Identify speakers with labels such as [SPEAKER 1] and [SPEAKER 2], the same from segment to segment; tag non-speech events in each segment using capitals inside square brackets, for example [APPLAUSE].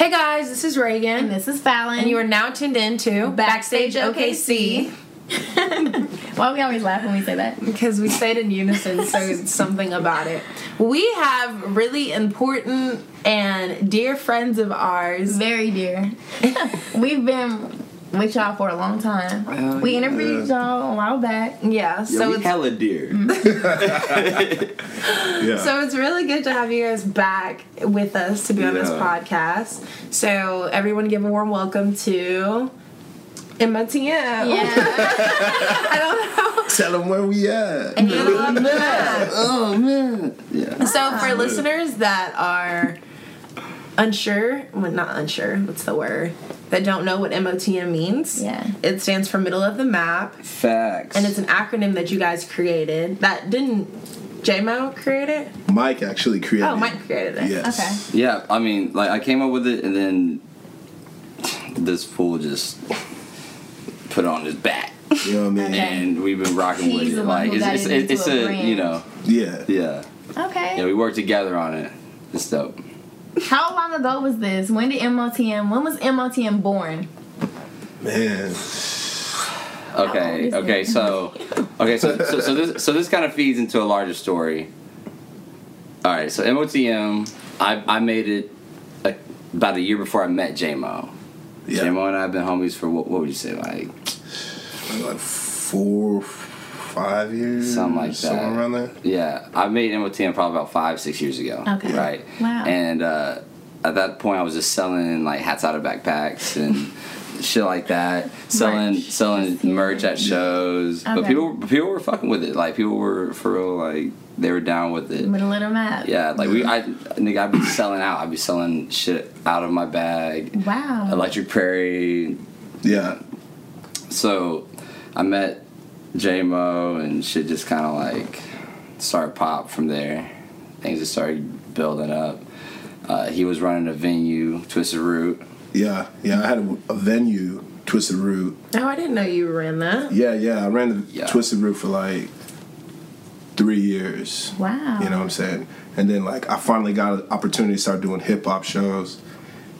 [SPEAKER 1] Hey guys, this is Reagan.
[SPEAKER 2] And this is Fallon.
[SPEAKER 1] And you are now tuned in to
[SPEAKER 2] Backstage OKC. [LAUGHS] Why do we always laugh when we say that?
[SPEAKER 1] Because we say it in unison, so it's something about it. We have really important and dear friends of ours.
[SPEAKER 2] Very dear. [LAUGHS] We've been with y'all for a long time.
[SPEAKER 3] Hell
[SPEAKER 2] we
[SPEAKER 3] yeah.
[SPEAKER 2] interviewed y'all a while back.
[SPEAKER 1] Yeah,
[SPEAKER 3] Yeah,
[SPEAKER 1] so
[SPEAKER 3] we
[SPEAKER 1] it's
[SPEAKER 3] hella dear. Mm-hmm. [LAUGHS]
[SPEAKER 4] Yeah.
[SPEAKER 1] so it's really good to have you guys back with us to be on this podcast. So everyone give a warm welcome to MOTM.
[SPEAKER 2] Yeah. [LAUGHS]
[SPEAKER 1] I don't know.
[SPEAKER 4] Tell them where we at.
[SPEAKER 1] And you love [LAUGHS] that.
[SPEAKER 3] oh man. Yeah.
[SPEAKER 1] So for listeners that are unsure, well not unsure, what's the word? That don't know what MOTM means.
[SPEAKER 2] Yeah.
[SPEAKER 1] It stands for middle of the map.
[SPEAKER 3] Facts.
[SPEAKER 1] And it's an acronym that you guys created. That didn't JMO create it?
[SPEAKER 4] Mike actually created.
[SPEAKER 1] Oh, it. Oh, Mike created it.
[SPEAKER 4] Yes.
[SPEAKER 2] Okay.
[SPEAKER 3] Yeah, I mean, like I came up with it, and then this fool just put it on his back,
[SPEAKER 4] You know what I mean?
[SPEAKER 2] Okay.
[SPEAKER 3] and we've been rocking
[SPEAKER 2] He's
[SPEAKER 3] with it. Like
[SPEAKER 2] who
[SPEAKER 3] it's,
[SPEAKER 2] it
[SPEAKER 3] it's,
[SPEAKER 2] a
[SPEAKER 3] a you know
[SPEAKER 4] Yeah.
[SPEAKER 3] yeah
[SPEAKER 2] Okay.
[SPEAKER 3] yeah we worked together on it. It's dope.
[SPEAKER 2] How long ago was this? When did MOTM? When was MOTM born?
[SPEAKER 4] Man.
[SPEAKER 3] Okay, okay,
[SPEAKER 2] it?
[SPEAKER 3] so okay, so, so so this so this kind of feeds into a larger story. All right, so MOTM, I I made it like, about a year before I met JMO.
[SPEAKER 4] Yeah.
[SPEAKER 3] JMO and I have been homies for what, what would you say like
[SPEAKER 4] Like four, five years.
[SPEAKER 3] Something like that.
[SPEAKER 4] Somewhere around there.
[SPEAKER 3] yeah I made MOTM probably about five six years ago.
[SPEAKER 2] Okay.
[SPEAKER 3] right.
[SPEAKER 2] Wow.
[SPEAKER 3] And uh, at that point, I was just selling like hats out of backpacks and. [LAUGHS] Shit like that, selling
[SPEAKER 2] Merch.
[SPEAKER 3] selling merch at shows, but people people were fucking with it. Like people were for real, like they were down with it.
[SPEAKER 2] Middle of the map.
[SPEAKER 3] Yeah, like we, I, nigga, I'd be selling out. I'd be selling shit out of my bag.
[SPEAKER 2] Wow.
[SPEAKER 3] Electric Prairie.
[SPEAKER 4] Yeah.
[SPEAKER 3] So, I met J Mo and shit just kind of like started pop from there. Things just started building up. Uh, he was running a venue, Twisted Root.
[SPEAKER 4] Yeah. Yeah. I had a, a venue, Twisted Root.
[SPEAKER 1] Oh, I didn't know you ran that.
[SPEAKER 4] Yeah. Yeah. I ran the
[SPEAKER 3] Yeah.
[SPEAKER 4] Twisted Root for like three years.
[SPEAKER 2] Wow.
[SPEAKER 4] You know what I'm saying? And then like I finally got an opportunity to start doing hip hop shows.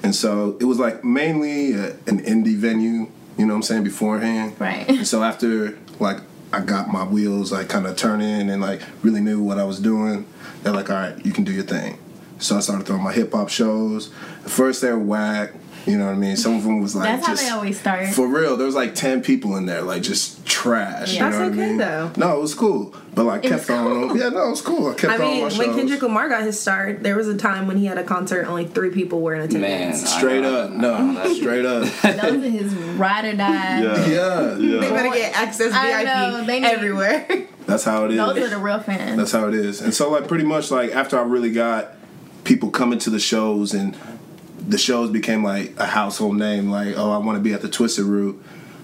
[SPEAKER 4] And so it was like mainly a, an indie venue, you know what I'm saying, beforehand.
[SPEAKER 2] Right.
[SPEAKER 4] And so after like I got my wheels like kind of turning and like really knew what I was doing, they're like, all right, you can do your thing. So I started throwing my hip hop shows. At first they were whack, you know what I mean? Some of them was like
[SPEAKER 2] That's how they always start.
[SPEAKER 4] for real. There was like ten people in there, like just trash.
[SPEAKER 2] Yeah.
[SPEAKER 4] You know
[SPEAKER 1] That's
[SPEAKER 4] what I
[SPEAKER 1] okay,
[SPEAKER 4] mean?
[SPEAKER 1] though.
[SPEAKER 4] No, it was cool. But like
[SPEAKER 2] It
[SPEAKER 4] kept on.
[SPEAKER 2] cool. [LAUGHS]
[SPEAKER 4] Yeah, no, it was cool. I kept
[SPEAKER 1] I
[SPEAKER 4] on
[SPEAKER 1] mean,
[SPEAKER 4] my
[SPEAKER 1] when. Kendrick Lamar got his start, there was a time when he had a concert, only three people were in attendance.
[SPEAKER 3] Man, [LAUGHS]
[SPEAKER 4] Straight up, no, straight up.
[SPEAKER 2] Those are his ride or die.
[SPEAKER 4] Yeah,
[SPEAKER 1] They
[SPEAKER 4] yeah.
[SPEAKER 1] better get access
[SPEAKER 2] I
[SPEAKER 1] VIP
[SPEAKER 2] know, they need-
[SPEAKER 1] everywhere. [LAUGHS]
[SPEAKER 4] That's how it is.
[SPEAKER 2] Those are the real fans.
[SPEAKER 4] That's how it is. And so like pretty much like after I really got people coming to the shows and the shows became like a household name, like, oh I want to be at the Twisted Root.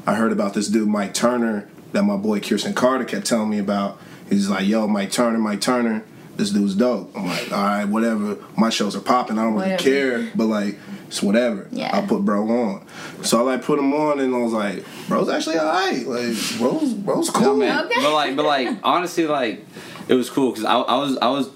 [SPEAKER 4] I heard about this dude Mike Turner that my boy Kirsten Carter kept telling me about. He's like, yo, Mike Turner, Mike Turner, this dude's dope. I'm like, all right, whatever. My shows are popping. I don't really
[SPEAKER 2] Whatever.
[SPEAKER 4] care, but like, it's whatever.
[SPEAKER 2] Yeah.
[SPEAKER 4] I'll put bro on. So I like put him on, and I was like, bro's actually alright. Like, bro's bro's cool.
[SPEAKER 3] No, man.
[SPEAKER 2] Okay.
[SPEAKER 3] But like, but like, [LAUGHS] honestly, like, it was cool because I, I was, I was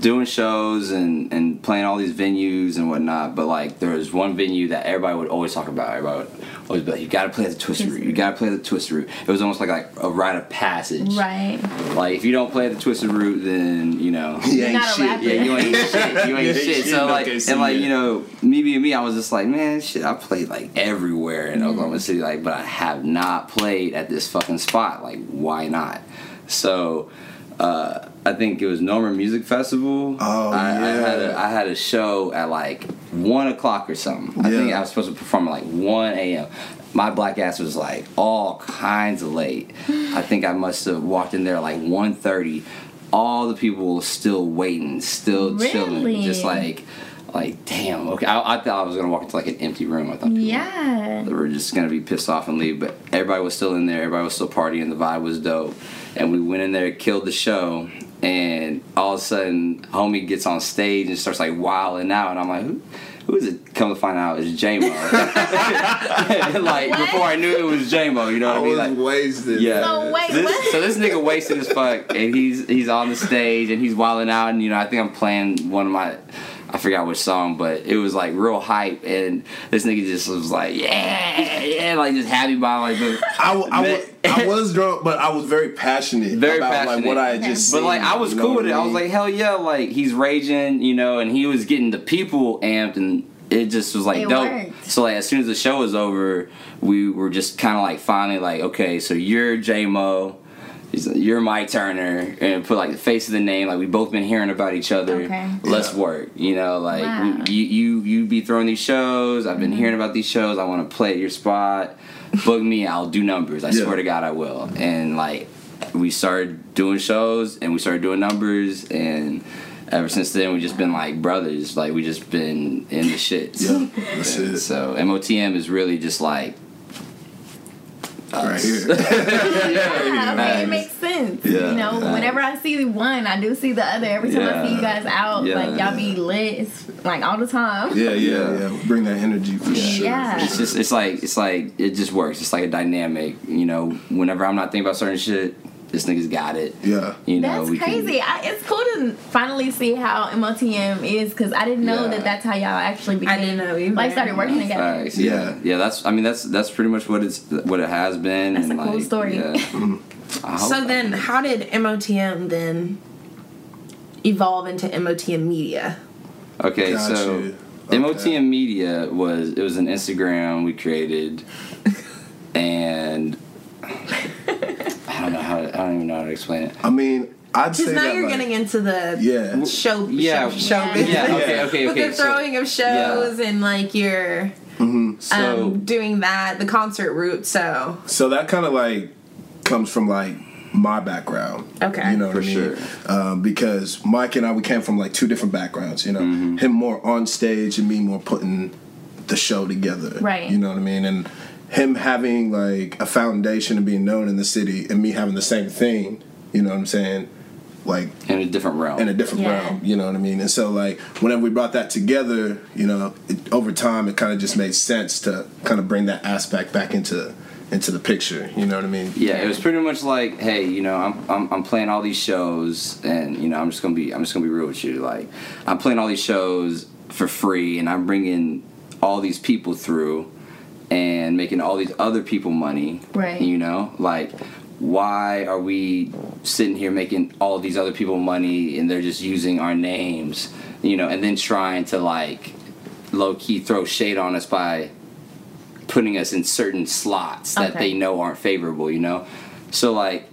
[SPEAKER 3] doing shows and and playing all these venues and whatnot. But like, there was one venue that everybody would always talk about. Everybody would always be like, "You got to play the twist route. You got to play the twist route." It was almost like like a rite of passage.
[SPEAKER 2] Right.
[SPEAKER 3] Like, if you don't play the Twisted Root, then you know. [LAUGHS]
[SPEAKER 4] He ain't
[SPEAKER 2] not
[SPEAKER 4] shit.
[SPEAKER 2] rapper.
[SPEAKER 3] Yeah, you ain't [LAUGHS] shit. You ain't
[SPEAKER 4] Yeah,
[SPEAKER 3] shit.
[SPEAKER 4] shit,
[SPEAKER 3] So like,
[SPEAKER 4] OKC,
[SPEAKER 3] and like you know, me being me, I was just like, man, shit. I played like everywhere in Oklahoma City, like, but I have not played at this fucking spot. Like, why not? So, uh, I think it was Norman Music Festival.
[SPEAKER 4] Oh,
[SPEAKER 3] I, I had a, I had a show at like one o'clock or something. I think I was supposed to perform at like one a.m. My black ass was like all kinds of late. I think I must have walked in there like 1.30. All the people were still waiting, still chilling, just like, like damn. Okay, I, I thought I was gonna walk into like an empty room. I thought people
[SPEAKER 2] Yeah.
[SPEAKER 3] They were just gonna be pissed off and leave, but everybody was still in there. Everybody was still partying. The vibe was dope, and we went in there, killed the show, and all of a sudden, homie gets on stage and starts like wilding out, and I'm like, who? Who is it? Come to find out, it's J-Mo. [LAUGHS] [LAUGHS] like
[SPEAKER 2] What?
[SPEAKER 3] before I knew it was J-Mo. You know what
[SPEAKER 4] I
[SPEAKER 3] I mean?
[SPEAKER 4] was
[SPEAKER 3] Like,
[SPEAKER 4] wasted.
[SPEAKER 3] yeah.
[SPEAKER 2] So wait,
[SPEAKER 3] this,
[SPEAKER 2] what?
[SPEAKER 3] so this nigga wasted as fuck, and he's he's on the stage and he's wilding out, and you know I think I'm playing one of my I forgot which song, but it was like real hype, and this nigga just was like, yeah, yeah, like just happy by like the. [LAUGHS]
[SPEAKER 4] I, w- I, w- I was drunk, but I was very passionate
[SPEAKER 3] Very
[SPEAKER 4] about like
[SPEAKER 3] passionate.
[SPEAKER 4] what I had just
[SPEAKER 3] But
[SPEAKER 4] seen,
[SPEAKER 3] like I was cool with it. I was like, hell yeah, like he's raging, you know, and he was getting the people amped and it just was like
[SPEAKER 2] It
[SPEAKER 3] dope.
[SPEAKER 2] worked.
[SPEAKER 3] So like as soon as the show was over, we were just kinda like finally like, okay, so you're J Mo, he's- you're Mike Turner, and put like the face of the name, like we both been hearing about each other.
[SPEAKER 2] Okay.
[SPEAKER 3] Let's
[SPEAKER 4] Yeah.
[SPEAKER 3] work. You know, like
[SPEAKER 2] Wow.
[SPEAKER 3] we- you you you be throwing these shows, I've been
[SPEAKER 2] Mm-hmm.
[SPEAKER 3] hearing about these shows, I wanna play at your spot. Book me, I'll do numbers. I
[SPEAKER 4] Yeah.
[SPEAKER 3] swear to God I will. And like we started doing shows and we started doing numbers and ever since then we just been like brothers like we just been in the shit
[SPEAKER 4] Yeah, that's [LAUGHS] it.
[SPEAKER 3] so motm is really just like
[SPEAKER 4] right here. [LAUGHS]
[SPEAKER 2] Yeah, okay, [LAUGHS]
[SPEAKER 3] Nice.
[SPEAKER 2] it makes sense.
[SPEAKER 3] Yeah,
[SPEAKER 2] you know,
[SPEAKER 3] nice.
[SPEAKER 2] whenever I see one, I do see the other. Every time I see you guys out,
[SPEAKER 3] Yeah.
[SPEAKER 2] like y'all be lit, it's, like all the time.
[SPEAKER 4] Yeah, yeah,
[SPEAKER 3] Yeah.
[SPEAKER 4] yeah. Bring that energy for sure.
[SPEAKER 2] Yeah.
[SPEAKER 3] it's just it's like it's like it just works it's like a dynamic you know whenever i'm not thinking about certain shit this nigga's got it
[SPEAKER 4] Yeah.
[SPEAKER 3] you know
[SPEAKER 2] That's
[SPEAKER 3] we can-
[SPEAKER 2] crazy. I, it's cool to finally see how MOTM is because I didn't know
[SPEAKER 3] Yeah.
[SPEAKER 2] that that's how y'all actually became.
[SPEAKER 1] I didn't know either.
[SPEAKER 2] Like started working together.
[SPEAKER 3] Facts, yeah.
[SPEAKER 4] Yeah.
[SPEAKER 3] yeah, That's I mean that's that's pretty much what it's what it has been.
[SPEAKER 2] That's
[SPEAKER 3] and
[SPEAKER 2] a cool
[SPEAKER 3] like,
[SPEAKER 2] story.
[SPEAKER 3] Yeah. [LAUGHS] Mm-hmm.
[SPEAKER 1] So then, how did MOTM then evolve into MOTM Media?
[SPEAKER 3] Okay,
[SPEAKER 4] Got
[SPEAKER 3] so
[SPEAKER 4] you. Okay.
[SPEAKER 3] MOTM Media was it was an Instagram we created, [LAUGHS] and [LAUGHS] I don't know how to, I don't even know how to explain it.
[SPEAKER 4] I mean, I'd say
[SPEAKER 1] Because now
[SPEAKER 4] that,
[SPEAKER 1] you're
[SPEAKER 4] like,
[SPEAKER 1] getting into the
[SPEAKER 4] Yeah.
[SPEAKER 1] show,
[SPEAKER 3] Yeah.
[SPEAKER 1] show, show
[SPEAKER 2] Yeah.
[SPEAKER 1] business.
[SPEAKER 3] Yeah, okay, okay,
[SPEAKER 1] With
[SPEAKER 3] okay.
[SPEAKER 1] the
[SPEAKER 3] so-
[SPEAKER 1] throwing of shows and like you're
[SPEAKER 3] So
[SPEAKER 1] um, doing that, the concert route. So
[SPEAKER 4] So that kind of like comes from like my background.
[SPEAKER 1] Okay.
[SPEAKER 4] You know what
[SPEAKER 3] For
[SPEAKER 4] I mean?
[SPEAKER 3] sure.
[SPEAKER 4] Um, because Mike and I, we came from like two different backgrounds. You know,
[SPEAKER 3] Mm-hmm.
[SPEAKER 4] him more on stage and me more putting the show together.
[SPEAKER 2] Right.
[SPEAKER 4] You know what I mean? And him having like a foundation and being known in the city, and me having the same thing. You know what I'm saying? Like
[SPEAKER 3] in a different realm.
[SPEAKER 4] in a different
[SPEAKER 2] Yeah.
[SPEAKER 4] realm. You know what I mean? And so like whenever we brought that together, you know, it, over time it kind of just made sense to kind of bring that aspect back into into the picture. You know what I mean?
[SPEAKER 3] yeah, it was pretty much like, hey, you know, I'm, I'm I'm playing all these shows, and you know, I'm just gonna be I'm just gonna be real with you. Like, I'm playing all these shows for free, and I'm bringing all these people through, and making all these other people money.
[SPEAKER 2] Right.
[SPEAKER 3] You know, like, why are we sitting here making all these other people money, and they're just using our names, you know, and then trying to like low key throw shade on us by putting us in certain slots that
[SPEAKER 2] Okay.
[SPEAKER 3] they know aren't favorable, you know? So like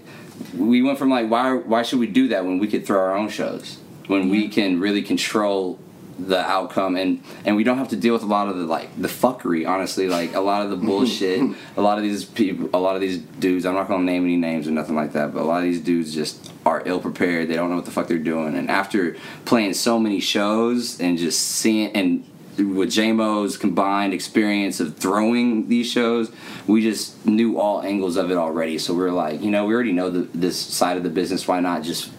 [SPEAKER 3] we went from like why why should we do that when we could throw our own shows? When we can really control the outcome and and we don't have to deal with a lot of the like the fuckery honestly like a lot of the bullshit [LAUGHS] a lot of these people a lot of these dudes i'm not gonna name any names or nothing like that but a lot of these dudes just are ill prepared they don't know what the fuck they're doing and after playing so many shows and just seeing and with JMO's combined experience of throwing these shows, we just knew all angles of it already. So we are like, you know, we already know the, this side of the business. Why not just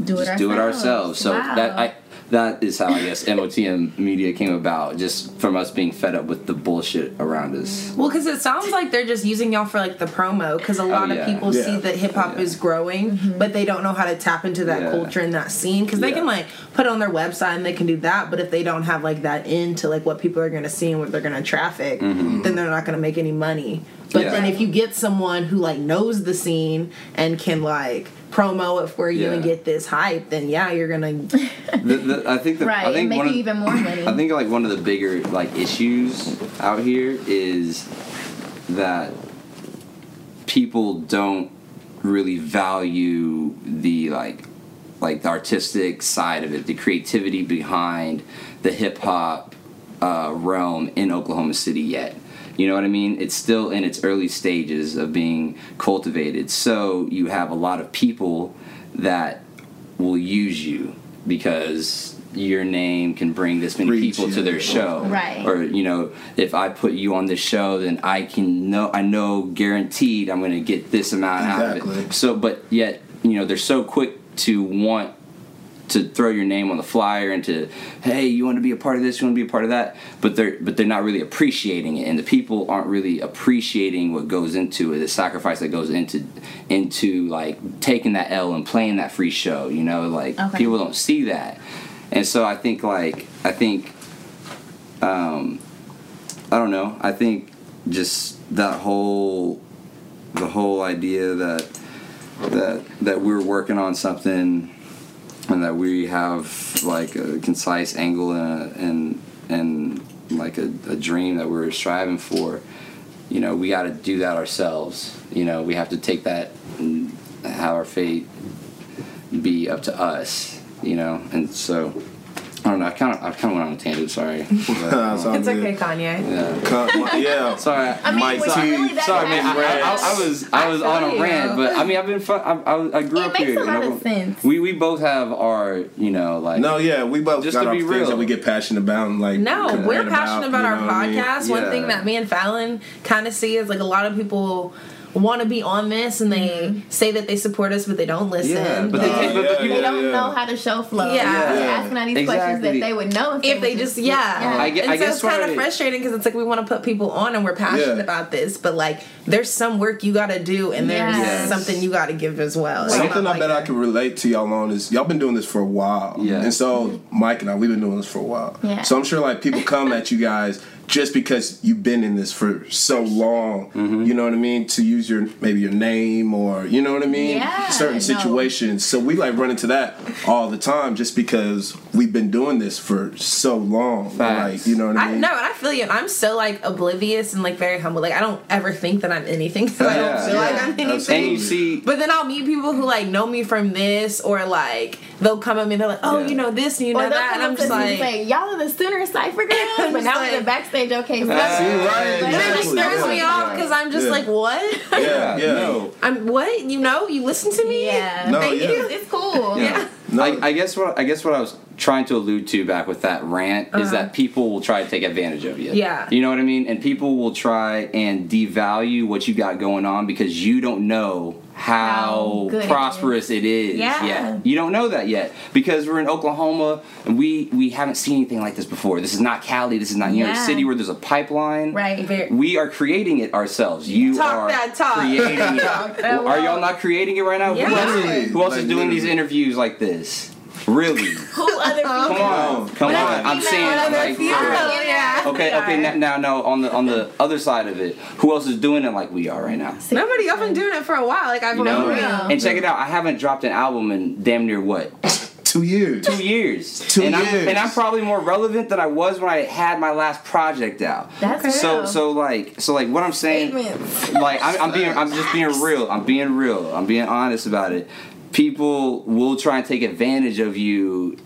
[SPEAKER 2] Do it
[SPEAKER 3] just do it ourselves? So
[SPEAKER 2] Wow.
[SPEAKER 3] that I that is how I guess MOTM media came about, just from us being fed up with the bullshit around us.
[SPEAKER 1] Well, because it sounds like they're just using y'all for like the promo. Because a lot
[SPEAKER 3] Oh, yeah.
[SPEAKER 1] of people
[SPEAKER 4] Yeah.
[SPEAKER 1] see that hip hop
[SPEAKER 3] Yeah.
[SPEAKER 1] is growing, but they don't know how to tap into that
[SPEAKER 3] Yeah.
[SPEAKER 1] culture and that scene. Because they
[SPEAKER 3] Yeah.
[SPEAKER 1] can like put it on their website and they can do that, but if they don't have like that into like what people are going to see and what they're going to traffic, then they're not going to make any money. But
[SPEAKER 3] Mm-hmm. Yeah.
[SPEAKER 1] then if you get someone who like knows the scene and can like promo it for you
[SPEAKER 3] Yeah.
[SPEAKER 1] and get this hype, then yeah, you're gonna. [LAUGHS]
[SPEAKER 3] The, the, I think the,
[SPEAKER 2] Right,
[SPEAKER 3] I think
[SPEAKER 2] make
[SPEAKER 3] one
[SPEAKER 2] you
[SPEAKER 3] of,
[SPEAKER 2] even more [CLEARS THROAT] money.
[SPEAKER 3] I think like one of the bigger like issues out here is that people don't really value the like like the artistic side of it, the creativity behind the hip hop uh, realm in Oklahoma City yet. You know what I mean? It's still in its early stages of being cultivated. So you have a lot of people that will use you because your name can bring this many
[SPEAKER 4] Reach,
[SPEAKER 3] people to their show.
[SPEAKER 2] Right.
[SPEAKER 3] Or you know, if I put you on this show, then I can know I know guaranteed I'm going to get this amount out of
[SPEAKER 4] Exactly.
[SPEAKER 3] it. So, but yet you know they're so quick to want to throw your name on the flyer and to hey you want to be a part of this you want to be a part of that but they're but they're not really appreciating it and the people aren't really appreciating what goes into it the sacrifice that goes into into like taking that L and playing that free show you know like
[SPEAKER 2] Okay.
[SPEAKER 3] people don't see that and so I think like I think, um, I don't know. I think just that whole, the whole idea that that that we're working on something, and that we have like a concise angle and a, and and like a, a dream that we're striving for. You know, we got to do that ourselves. You know, we have to take that and have our fate be up to us. You know, and so I don't know. I kind of I kind of went on a tangent. Sorry. [LAUGHS] But,
[SPEAKER 4] um, That's
[SPEAKER 1] It's
[SPEAKER 4] good.
[SPEAKER 1] okay, Kanye.
[SPEAKER 3] yeah.
[SPEAKER 4] Con- yeah. [LAUGHS]
[SPEAKER 3] Sorry.
[SPEAKER 2] I mean,
[SPEAKER 4] Mike
[SPEAKER 2] was
[SPEAKER 4] T.
[SPEAKER 2] really that
[SPEAKER 3] Sorry, man. I. I, I, I was I was on a rant, but I mean, I've been fun. I, I, I grew
[SPEAKER 2] It
[SPEAKER 3] up
[SPEAKER 2] makes
[SPEAKER 3] here.
[SPEAKER 2] a lot of sense.
[SPEAKER 3] We we both have our you know like
[SPEAKER 4] No, yeah, we both
[SPEAKER 3] Just
[SPEAKER 4] got
[SPEAKER 3] to
[SPEAKER 4] our
[SPEAKER 3] be
[SPEAKER 4] things
[SPEAKER 3] real.
[SPEAKER 4] that we get passionate about and like.
[SPEAKER 1] No, we're passionate about,
[SPEAKER 4] you
[SPEAKER 1] our
[SPEAKER 4] know what I mean?
[SPEAKER 1] podcast. One
[SPEAKER 3] Yeah.
[SPEAKER 1] thing that me and Fallon kind of see is like a lot of people want to be on this and they
[SPEAKER 2] Mm-hmm.
[SPEAKER 1] say that they support us, but they don't listen.
[SPEAKER 3] Yeah, but they-
[SPEAKER 4] Uh,
[SPEAKER 3] but- but people-
[SPEAKER 2] They don't
[SPEAKER 4] yeah.
[SPEAKER 2] know how to show flow.
[SPEAKER 1] Yeah.
[SPEAKER 2] They're
[SPEAKER 4] Yeah.
[SPEAKER 2] asking all these questions that they would know
[SPEAKER 1] if they
[SPEAKER 2] would
[SPEAKER 1] just yeah,
[SPEAKER 3] I gue-
[SPEAKER 1] and
[SPEAKER 3] I
[SPEAKER 1] so
[SPEAKER 3] guess
[SPEAKER 1] it's kind of frustrating because it's like we want to put people on and we're passionate
[SPEAKER 4] Yeah.
[SPEAKER 1] about this, but like there's some work you got to do and there's
[SPEAKER 2] Yes.
[SPEAKER 1] something you got to give as well. It's
[SPEAKER 4] Something
[SPEAKER 1] not
[SPEAKER 4] I bet
[SPEAKER 1] like
[SPEAKER 4] I can relate to y'all on is y'all been doing this for a while.
[SPEAKER 3] Yeah.
[SPEAKER 4] And so Mike and I, we've been doing this for a while.
[SPEAKER 2] Yeah.
[SPEAKER 4] So I'm sure like people come at you guys just because you've been in this for so long.
[SPEAKER 3] Mm-hmm.
[SPEAKER 4] You know what I mean? To use your maybe your name or you know what I mean?
[SPEAKER 2] Yeah,
[SPEAKER 4] Certain
[SPEAKER 2] no.
[SPEAKER 4] situations. So we like run into that all the time just because we've been doing this for so long.
[SPEAKER 3] Facts.
[SPEAKER 4] Like, you know what I mean?
[SPEAKER 1] I
[SPEAKER 4] mean?
[SPEAKER 1] know, and I feel you. I'm so like oblivious and like very humble. Like I don't ever think that I'm anything. [LAUGHS] So I
[SPEAKER 3] Yeah.
[SPEAKER 1] don't feel like I'm anything.
[SPEAKER 4] absolutely.
[SPEAKER 3] and you see
[SPEAKER 1] But then I'll meet people who like know me from this, or like they'll come at me. They're like, "Oh,
[SPEAKER 3] Yeah.
[SPEAKER 1] you know this, you know
[SPEAKER 2] they'll
[SPEAKER 1] that," and I'm just like,
[SPEAKER 2] say, "Y'all are the Sooner Cipher [LAUGHS] girls,"
[SPEAKER 1] I'm
[SPEAKER 2] but now
[SPEAKER 1] like-
[SPEAKER 2] we're the backstage. Okay, so
[SPEAKER 3] Uh,
[SPEAKER 2] that's
[SPEAKER 4] See, right,
[SPEAKER 1] and it just
[SPEAKER 4] exactly.
[SPEAKER 1] throws me
[SPEAKER 4] Yeah.
[SPEAKER 1] off because I'm just
[SPEAKER 4] Yeah.
[SPEAKER 1] like, "What?
[SPEAKER 4] Yeah, yeah.
[SPEAKER 3] no. [LAUGHS]
[SPEAKER 1] I'm what? You know? You listen to me?
[SPEAKER 2] yeah,
[SPEAKER 4] No,
[SPEAKER 1] Thank
[SPEAKER 4] yeah.
[SPEAKER 1] you.
[SPEAKER 2] it's cool.
[SPEAKER 3] Yeah.
[SPEAKER 4] No.
[SPEAKER 3] I, I guess what I guess what I was trying to allude to back with that rant is that people will try to take advantage of you.
[SPEAKER 1] Uh-huh. Yeah.
[SPEAKER 3] You know what I mean? And people will try and devalue what you got going on because you don't know how,
[SPEAKER 2] How
[SPEAKER 3] prosperous it is.
[SPEAKER 2] Yeah.
[SPEAKER 3] yet. You don't know that yet because we're in Oklahoma and we we haven't seen anything like this before. This is not Cali. This is not New York
[SPEAKER 2] Yeah.
[SPEAKER 3] City where there's a pipeline.
[SPEAKER 2] Right.
[SPEAKER 1] Very-
[SPEAKER 3] We are creating it ourselves. You
[SPEAKER 1] Talk
[SPEAKER 3] are
[SPEAKER 1] that talk.
[SPEAKER 3] creating it. [LAUGHS]
[SPEAKER 1] Talk that
[SPEAKER 3] Are y'all not creating it right now?
[SPEAKER 1] Yeah.
[SPEAKER 3] Who else,
[SPEAKER 4] Literally.
[SPEAKER 3] is, who else is
[SPEAKER 4] Like,
[SPEAKER 3] doing these interviews like this? Really? [LAUGHS]
[SPEAKER 2] Who other people?
[SPEAKER 3] Come on, come
[SPEAKER 2] What
[SPEAKER 3] on.
[SPEAKER 2] other
[SPEAKER 3] I'm saying
[SPEAKER 2] other
[SPEAKER 3] like
[SPEAKER 2] female?
[SPEAKER 1] Oh, yeah.
[SPEAKER 3] okay, okay. Now, now, no. On the on the other side of it, who else is doing it like we are right now?
[SPEAKER 1] Nobody. I've been doing it for a while. Like I've
[SPEAKER 3] You know,
[SPEAKER 1] known
[SPEAKER 2] real.
[SPEAKER 1] you.
[SPEAKER 3] and check it out. I haven't dropped an album in damn near what [LAUGHS]
[SPEAKER 4] Two years.
[SPEAKER 3] two years.
[SPEAKER 4] Two
[SPEAKER 3] and I'm,
[SPEAKER 4] years.
[SPEAKER 3] and I'm probably more relevant than I was when I had my last project out.
[SPEAKER 2] That's
[SPEAKER 1] Okay.
[SPEAKER 3] So
[SPEAKER 2] real.
[SPEAKER 3] so like so like what I'm saying.
[SPEAKER 2] Statements.
[SPEAKER 3] like I'm, I'm being I'm just being real. I'm being real. I'm being honest about it. People will try and take advantage of you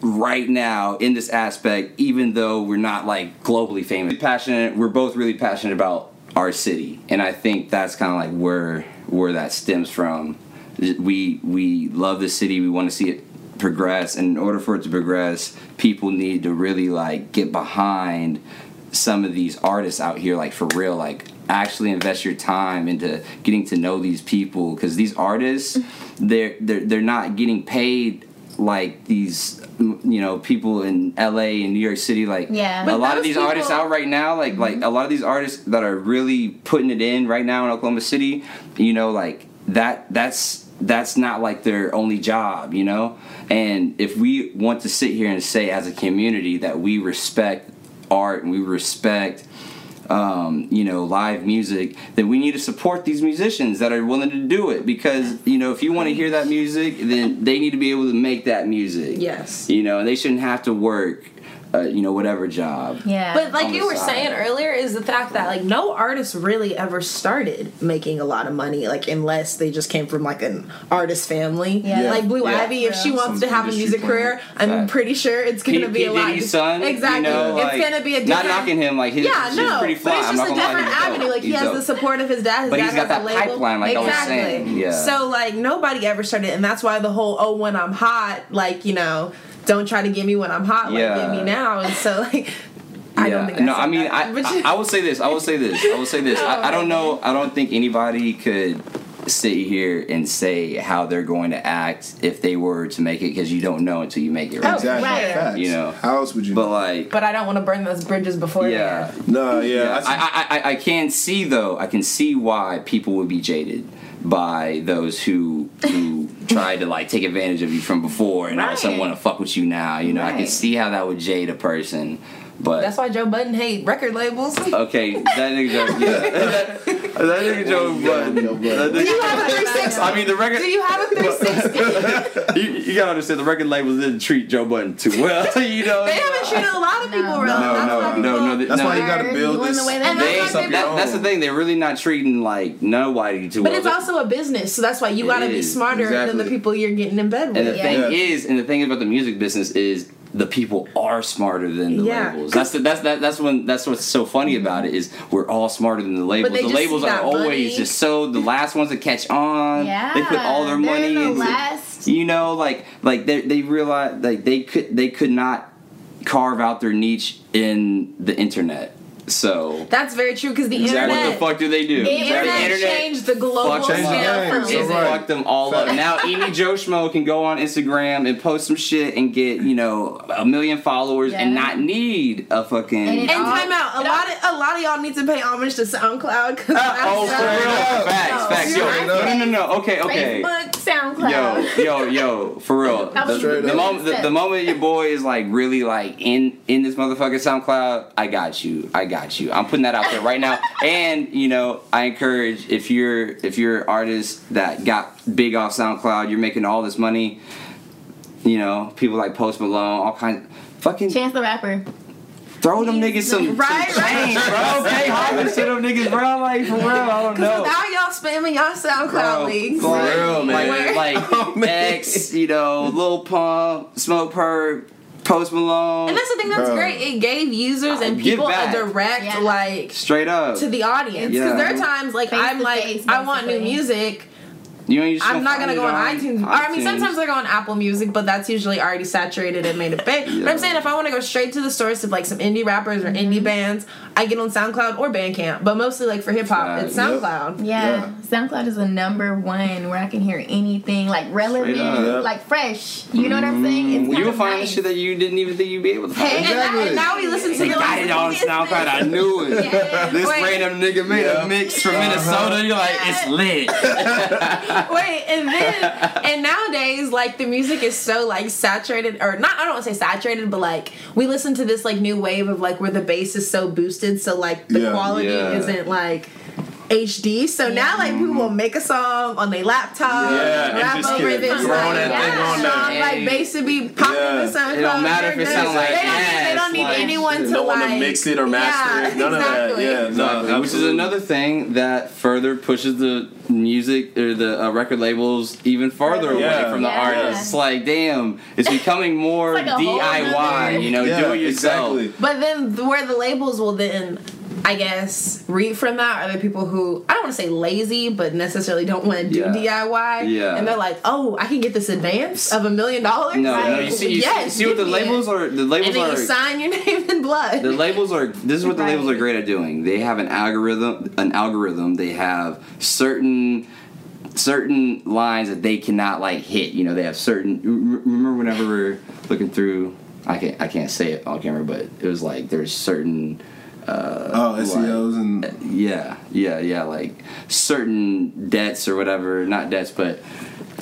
[SPEAKER 3] right now in this aspect, even though we're not like globally famous. Passionate. We're both really passionate about our city, and I think that's kind of like where where that stems from. We we love the city. We want to see it progress, and in order for it to progress, people need to really like get behind some of these artists out here like for real like actually invest your time into getting to know these people because these artists mm-hmm. they're, they're they're not getting paid like these you know people in LA and New York City like
[SPEAKER 2] Yeah.
[SPEAKER 3] a lot of
[SPEAKER 1] those
[SPEAKER 3] these artists out right now like like mm-hmm. a lot of these artists that are really putting it in right now in Oklahoma City you know like that that's that's not like their only job you know? And if we want to sit here and say as a community that we respect art and we respect um, you know live music then we need to support these musicians that are willing to do it because you know if you want to hear that music then they need to be able to make that music
[SPEAKER 1] Yes.
[SPEAKER 3] you know they shouldn't have to work uh, you know whatever job
[SPEAKER 2] Yeah.
[SPEAKER 1] But like you were
[SPEAKER 3] side.
[SPEAKER 1] saying earlier, is the fact that like no artist really ever started making a lot of money, like unless they just came from like an artist family.
[SPEAKER 2] Yeah.
[SPEAKER 4] Yeah.
[SPEAKER 1] Like Blue
[SPEAKER 3] Yeah.
[SPEAKER 1] Ivy, if she wants
[SPEAKER 4] Some
[SPEAKER 1] to have a music
[SPEAKER 4] plan.
[SPEAKER 1] career, I'm
[SPEAKER 3] Fact.
[SPEAKER 1] pretty sure it's gonna
[SPEAKER 3] P,
[SPEAKER 1] be
[SPEAKER 3] P.
[SPEAKER 1] a lot.
[SPEAKER 3] Diddy's son,
[SPEAKER 1] exactly.
[SPEAKER 3] You know,
[SPEAKER 1] it's
[SPEAKER 3] like,
[SPEAKER 1] gonna be a
[SPEAKER 3] not knocking him like his.
[SPEAKER 1] yeah,
[SPEAKER 3] he's
[SPEAKER 1] no,
[SPEAKER 3] pretty
[SPEAKER 1] but
[SPEAKER 3] fly.
[SPEAKER 1] it's
[SPEAKER 3] I'm
[SPEAKER 1] just
[SPEAKER 3] not
[SPEAKER 1] a
[SPEAKER 3] gonna lie,
[SPEAKER 1] different avenue. Like he has
[SPEAKER 3] dope.
[SPEAKER 1] the support of his dad. His
[SPEAKER 3] But
[SPEAKER 1] dad
[SPEAKER 3] he's got
[SPEAKER 1] has
[SPEAKER 3] that
[SPEAKER 1] a label.
[SPEAKER 3] pipeline, like I was
[SPEAKER 1] exactly.
[SPEAKER 3] saying. Yeah.
[SPEAKER 1] So like nobody ever started, and that's why the whole "oh when I'm hot," like you know, don't try to get me when I'm hot, like
[SPEAKER 3] Yeah.
[SPEAKER 1] get me now. And so like, I don't think.
[SPEAKER 3] No, I mean, I,
[SPEAKER 1] but
[SPEAKER 3] I, I will say this. I will say this. I will say this. I, I don't know. I don't think anybody could sit here and say how they're going to act if they were to make it because you don't know until you make it. Right?
[SPEAKER 4] Oh, exactly.
[SPEAKER 2] right.
[SPEAKER 4] Facts.
[SPEAKER 3] You know.
[SPEAKER 4] How else would you?
[SPEAKER 3] But like,
[SPEAKER 1] But I don't want to burn those bridges before.
[SPEAKER 3] yeah.
[SPEAKER 4] no, yeah.
[SPEAKER 3] Yeah,
[SPEAKER 4] I,
[SPEAKER 3] I, I, I, I can see though. I can see why people would be jaded by those who who [LAUGHS] tried to like take advantage of you from before, and all of a sudden want to fuck with you now. You know, I can see how that would jade a person, but
[SPEAKER 1] That's why Joe Budden hate record labels. [LAUGHS]
[SPEAKER 3] okay, that nigga Joe, yeah, that, [LAUGHS] that nigga Joe Budden.
[SPEAKER 4] Joe Budden.
[SPEAKER 1] Do you have a 360?
[SPEAKER 3] I mean, the record.
[SPEAKER 1] Do you have a 360? [LAUGHS]
[SPEAKER 3] you, you gotta understand the record labels didn't treat Joe Budden too well. you know,
[SPEAKER 1] They haven't treated a lot of people
[SPEAKER 2] No.
[SPEAKER 1] really.
[SPEAKER 3] No,
[SPEAKER 1] That's
[SPEAKER 3] no, no, no, they-
[SPEAKER 4] That's
[SPEAKER 3] no.
[SPEAKER 4] why you gotta build this.
[SPEAKER 2] the way
[SPEAKER 1] And
[SPEAKER 2] they
[SPEAKER 3] They,
[SPEAKER 1] that's why
[SPEAKER 3] that,
[SPEAKER 1] people-
[SPEAKER 3] that's the thing. They're really not treating like no nobody too
[SPEAKER 1] But
[SPEAKER 3] well.
[SPEAKER 1] But it's also a business, so that's why you gotta be
[SPEAKER 3] is,
[SPEAKER 1] smarter than the people you're getting in bed with.
[SPEAKER 3] and the.
[SPEAKER 2] Yeah.
[SPEAKER 3] thing
[SPEAKER 4] Yeah.
[SPEAKER 3] is, and the thing about the music business is the people are smarter than the
[SPEAKER 1] Yeah.
[SPEAKER 3] labels. That's the, that's that, that's when that's what's so funny about it is we're all smarter than the labels. The labels are always
[SPEAKER 1] money.
[SPEAKER 3] just so the last ones to catch on.
[SPEAKER 2] Yeah,
[SPEAKER 3] they put all their money
[SPEAKER 2] the
[SPEAKER 3] into
[SPEAKER 2] last.
[SPEAKER 3] you know like like they they realize like they could they could not carve out their niche in the internet. So
[SPEAKER 1] That's very true because the
[SPEAKER 4] Exactly.
[SPEAKER 3] what the fuck do they do?
[SPEAKER 1] the internet, changed the global
[SPEAKER 3] fucked
[SPEAKER 4] Changed the
[SPEAKER 1] scale
[SPEAKER 4] game,
[SPEAKER 1] for
[SPEAKER 4] so right.
[SPEAKER 3] Fuck them all up. Now, any Joe Schmo can go on Instagram and post some shit and get, you know, a million followers and not need a fucking.
[SPEAKER 2] And
[SPEAKER 1] And time out. A lot of a lot of y'all need to pay homage to SoundCloud because
[SPEAKER 3] oh, for
[SPEAKER 1] uh,
[SPEAKER 3] real?
[SPEAKER 4] up.
[SPEAKER 3] Facts,
[SPEAKER 2] No,
[SPEAKER 3] facts. Yo, no, no, no, no. Okay, okay.
[SPEAKER 2] Facebook, SoundCloud.
[SPEAKER 3] Yo, yo, yo, for real. The, the moment, the, the moment your boy is like really like in in this motherfucking SoundCloud, I got you. I got you. I'm putting that out there right now. [LAUGHS] And you know, I encourage if you're if you're an artist that got big off SoundCloud, you're making all this money. You know, people like Post Malone, all kinds. Fucking
[SPEAKER 2] Chance the Rapper.
[SPEAKER 3] throw them niggas some,
[SPEAKER 1] Right,
[SPEAKER 3] some change,
[SPEAKER 1] right.
[SPEAKER 3] bro. Pay homage to them niggas, bro. Like for real, I don't know.
[SPEAKER 1] Now y'all spamming y'all SoundCloud
[SPEAKER 3] Bro,
[SPEAKER 1] leagues.
[SPEAKER 4] For real, man.
[SPEAKER 3] Like, like
[SPEAKER 4] Oh.
[SPEAKER 3] X, you know, Lil Pump, Smokepurpp, Post Malone.
[SPEAKER 1] And that's the thing that's
[SPEAKER 4] Bro.
[SPEAKER 1] great. It gave users and people a direct
[SPEAKER 2] Yeah.
[SPEAKER 1] like
[SPEAKER 3] Straight up.
[SPEAKER 1] to the audience because
[SPEAKER 3] Yeah.
[SPEAKER 1] there are times like
[SPEAKER 2] Face
[SPEAKER 1] I'm like
[SPEAKER 2] face,
[SPEAKER 1] I want new music.
[SPEAKER 3] you know, you just
[SPEAKER 1] I'm
[SPEAKER 3] don't
[SPEAKER 1] not gonna go on iTunes. Or I mean, sometimes I go on Apple Music, but that's usually already saturated and made it big. But I'm saying if I want to go straight to the source of like some indie rappers or indie
[SPEAKER 2] Mm-hmm.
[SPEAKER 1] bands, I get on SoundCloud or Bandcamp. But mostly like for hip hop, it's
[SPEAKER 3] Yep.
[SPEAKER 1] SoundCloud.
[SPEAKER 2] Yeah. SoundCloud is the number one where I can hear anything like relevant,
[SPEAKER 3] up.
[SPEAKER 4] Yep.
[SPEAKER 2] like fresh. You know what I'm mm-hmm. saying? It's
[SPEAKER 3] you
[SPEAKER 2] kinda
[SPEAKER 3] will find
[SPEAKER 2] nice.
[SPEAKER 3] the shit that you didn't even think you'd be able to find.
[SPEAKER 1] Hey, and, now,
[SPEAKER 4] Exactly.
[SPEAKER 1] and now we listen to
[SPEAKER 3] They
[SPEAKER 1] the
[SPEAKER 3] got it on SoundCloud. I knew it. [LAUGHS]
[SPEAKER 2] Yeah.
[SPEAKER 3] This
[SPEAKER 1] Wait.
[SPEAKER 3] random nigga made
[SPEAKER 4] Yeah.
[SPEAKER 3] a mix from Minnesota. Uh-huh. You're like, it's lit. [LAUGHS]
[SPEAKER 1] Wait, and then [LAUGHS] and nowadays, like the music is so like saturated, or not. I don't want to say saturated, but like we listen to this like new wave of like where the bass is so boosted, so like the
[SPEAKER 4] Yeah.
[SPEAKER 1] quality
[SPEAKER 3] Yeah.
[SPEAKER 1] isn't like. HD, so now like people will make a song on their laptop,
[SPEAKER 4] Yeah, and
[SPEAKER 1] rap
[SPEAKER 4] just
[SPEAKER 1] over this, like,
[SPEAKER 2] that thing on
[SPEAKER 1] song,
[SPEAKER 3] there.
[SPEAKER 1] like bass to be popping
[SPEAKER 4] Yeah.
[SPEAKER 1] in the SoundCloud.
[SPEAKER 3] It don't matter if it
[SPEAKER 1] sounds
[SPEAKER 3] sound
[SPEAKER 1] don't-
[SPEAKER 3] like
[SPEAKER 1] they don't, need- they
[SPEAKER 3] ass,
[SPEAKER 1] don't need
[SPEAKER 3] like-
[SPEAKER 1] anyone to
[SPEAKER 4] no one to mix it or master
[SPEAKER 1] yeah,
[SPEAKER 4] it. None
[SPEAKER 1] exactly.
[SPEAKER 4] of that. Yeah,
[SPEAKER 3] Exactly,
[SPEAKER 4] no,
[SPEAKER 3] which is another thing that further pushes the music or the uh, record labels even farther away
[SPEAKER 4] Yeah.
[SPEAKER 3] from the
[SPEAKER 2] Yeah.
[SPEAKER 3] artists. It's like, damn, it's [LAUGHS] becoming more
[SPEAKER 2] It's like
[SPEAKER 3] DIY. You know,
[SPEAKER 4] Yeah,
[SPEAKER 3] do it yourself.
[SPEAKER 4] Exactly.
[SPEAKER 1] But then where the labels will then, I guess, read from that are the people who I don't want to say lazy, but necessarily don't want to do
[SPEAKER 3] Yeah.
[SPEAKER 1] DIY.
[SPEAKER 3] Yeah.
[SPEAKER 1] And they're like, oh, I can get this advance of a million dollars.
[SPEAKER 3] No, no, you see, you
[SPEAKER 1] yes,
[SPEAKER 3] see, see what the
[SPEAKER 1] me it.
[SPEAKER 3] labels are. The
[SPEAKER 1] And
[SPEAKER 3] labels
[SPEAKER 1] then you
[SPEAKER 3] are.
[SPEAKER 1] sign your [LAUGHS] name in blood.
[SPEAKER 3] The labels are. This is what the labels are great at doing. They have an algorithm. An algorithm. They have certain certain lines that they cannot like hit. You know, they have certain. Remember whenever we're looking through. I can't. I can't say it on camera, but it was like there's certain. Uh,
[SPEAKER 4] Oh,
[SPEAKER 3] like-
[SPEAKER 4] SEOs and
[SPEAKER 3] yeah, yeah, yeah. Like certain debts or whatever. Not debts, but.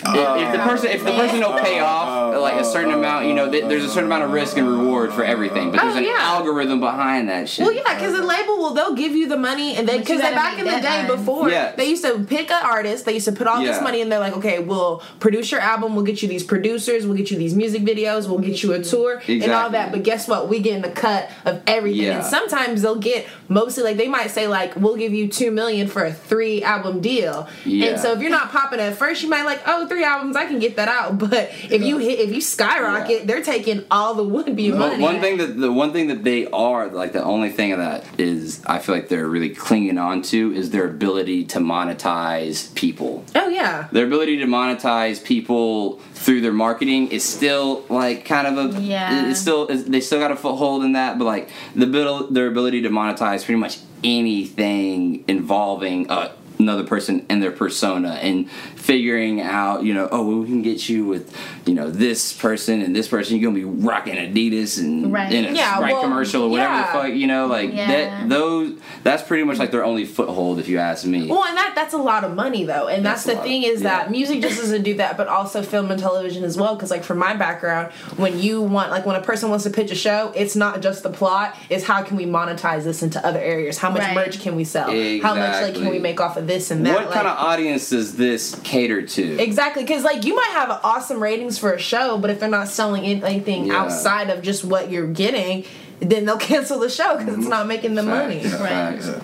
[SPEAKER 3] If, if the uh, person if the person don't pay uh, off
[SPEAKER 4] Oh,
[SPEAKER 3] like a certain
[SPEAKER 4] oh,
[SPEAKER 3] amount, you know, th- there's a certain amount of risk and reward for everything. But oh, there's
[SPEAKER 1] Oh,
[SPEAKER 3] an
[SPEAKER 1] yeah.
[SPEAKER 3] algorithm behind that shit.
[SPEAKER 1] Well, yeah, because the label will they'll give you the money, and then
[SPEAKER 2] But you
[SPEAKER 1] because back in the day
[SPEAKER 2] deadlines.
[SPEAKER 1] before
[SPEAKER 3] Yeah.
[SPEAKER 1] they used to pick an artist, they used to put all this money, and they're like, okay, we'll produce your album, we'll get you these producers, we'll get you these music videos, we'll get you a tour and all that. But guess what? We get in the cut of everything,
[SPEAKER 3] Yeah.
[SPEAKER 1] and sometimes they'll get mostly like they might say like, we'll give you two million for a three album deal,
[SPEAKER 3] Yeah.
[SPEAKER 1] and so if you're not popping at first, you might like, oh, three albums, I can get that out, but if you hit, if you skyrocket,
[SPEAKER 3] Yeah.
[SPEAKER 1] they're taking all the would be
[SPEAKER 3] But
[SPEAKER 1] money.
[SPEAKER 3] one thing that the one thing that they are like the only thing that is I feel like they're really clinging on to is their ability to monetize people.
[SPEAKER 1] oh yeah.
[SPEAKER 3] Their ability to monetize people through their marketing is still like kind of a
[SPEAKER 2] Yeah.
[SPEAKER 3] It's still it's, they still got a foothold in that, but like the bill their ability to monetize pretty much anything involving a another person and their persona and figuring out you know oh well, we can get you with you know this person and this person you're gonna be rocking adidas and
[SPEAKER 2] Right.
[SPEAKER 3] in a
[SPEAKER 1] Yeah,
[SPEAKER 3] sprite
[SPEAKER 1] well,
[SPEAKER 3] commercial or whatever
[SPEAKER 1] yeah.
[SPEAKER 3] the fuck you know like
[SPEAKER 2] Yeah.
[SPEAKER 3] that those that's pretty much like their only foothold if you ask me
[SPEAKER 1] Well, and that that's a lot of money though, and that's,
[SPEAKER 3] That's
[SPEAKER 1] the
[SPEAKER 3] lot,
[SPEAKER 1] thing is
[SPEAKER 3] yeah.
[SPEAKER 1] that music just doesn't do that, but also film and television as well. Because like from my background, when you want like when a person wants to pitch a show, it's not just the plot; it's how can we monetize this into other areas? How much
[SPEAKER 2] Right.
[SPEAKER 1] merch can we sell? How much like can we make off of this and that?
[SPEAKER 3] what
[SPEAKER 1] like,
[SPEAKER 3] kind of audience does this cater to
[SPEAKER 1] Exactly, because like you might have awesome ratings for a show, but if they're not selling anything
[SPEAKER 3] Yeah.
[SPEAKER 1] outside of just what you're getting, then they'll [LAUGHS] cancel the show because it's mm-hmm. not making the money.
[SPEAKER 3] Facts,
[SPEAKER 2] Right.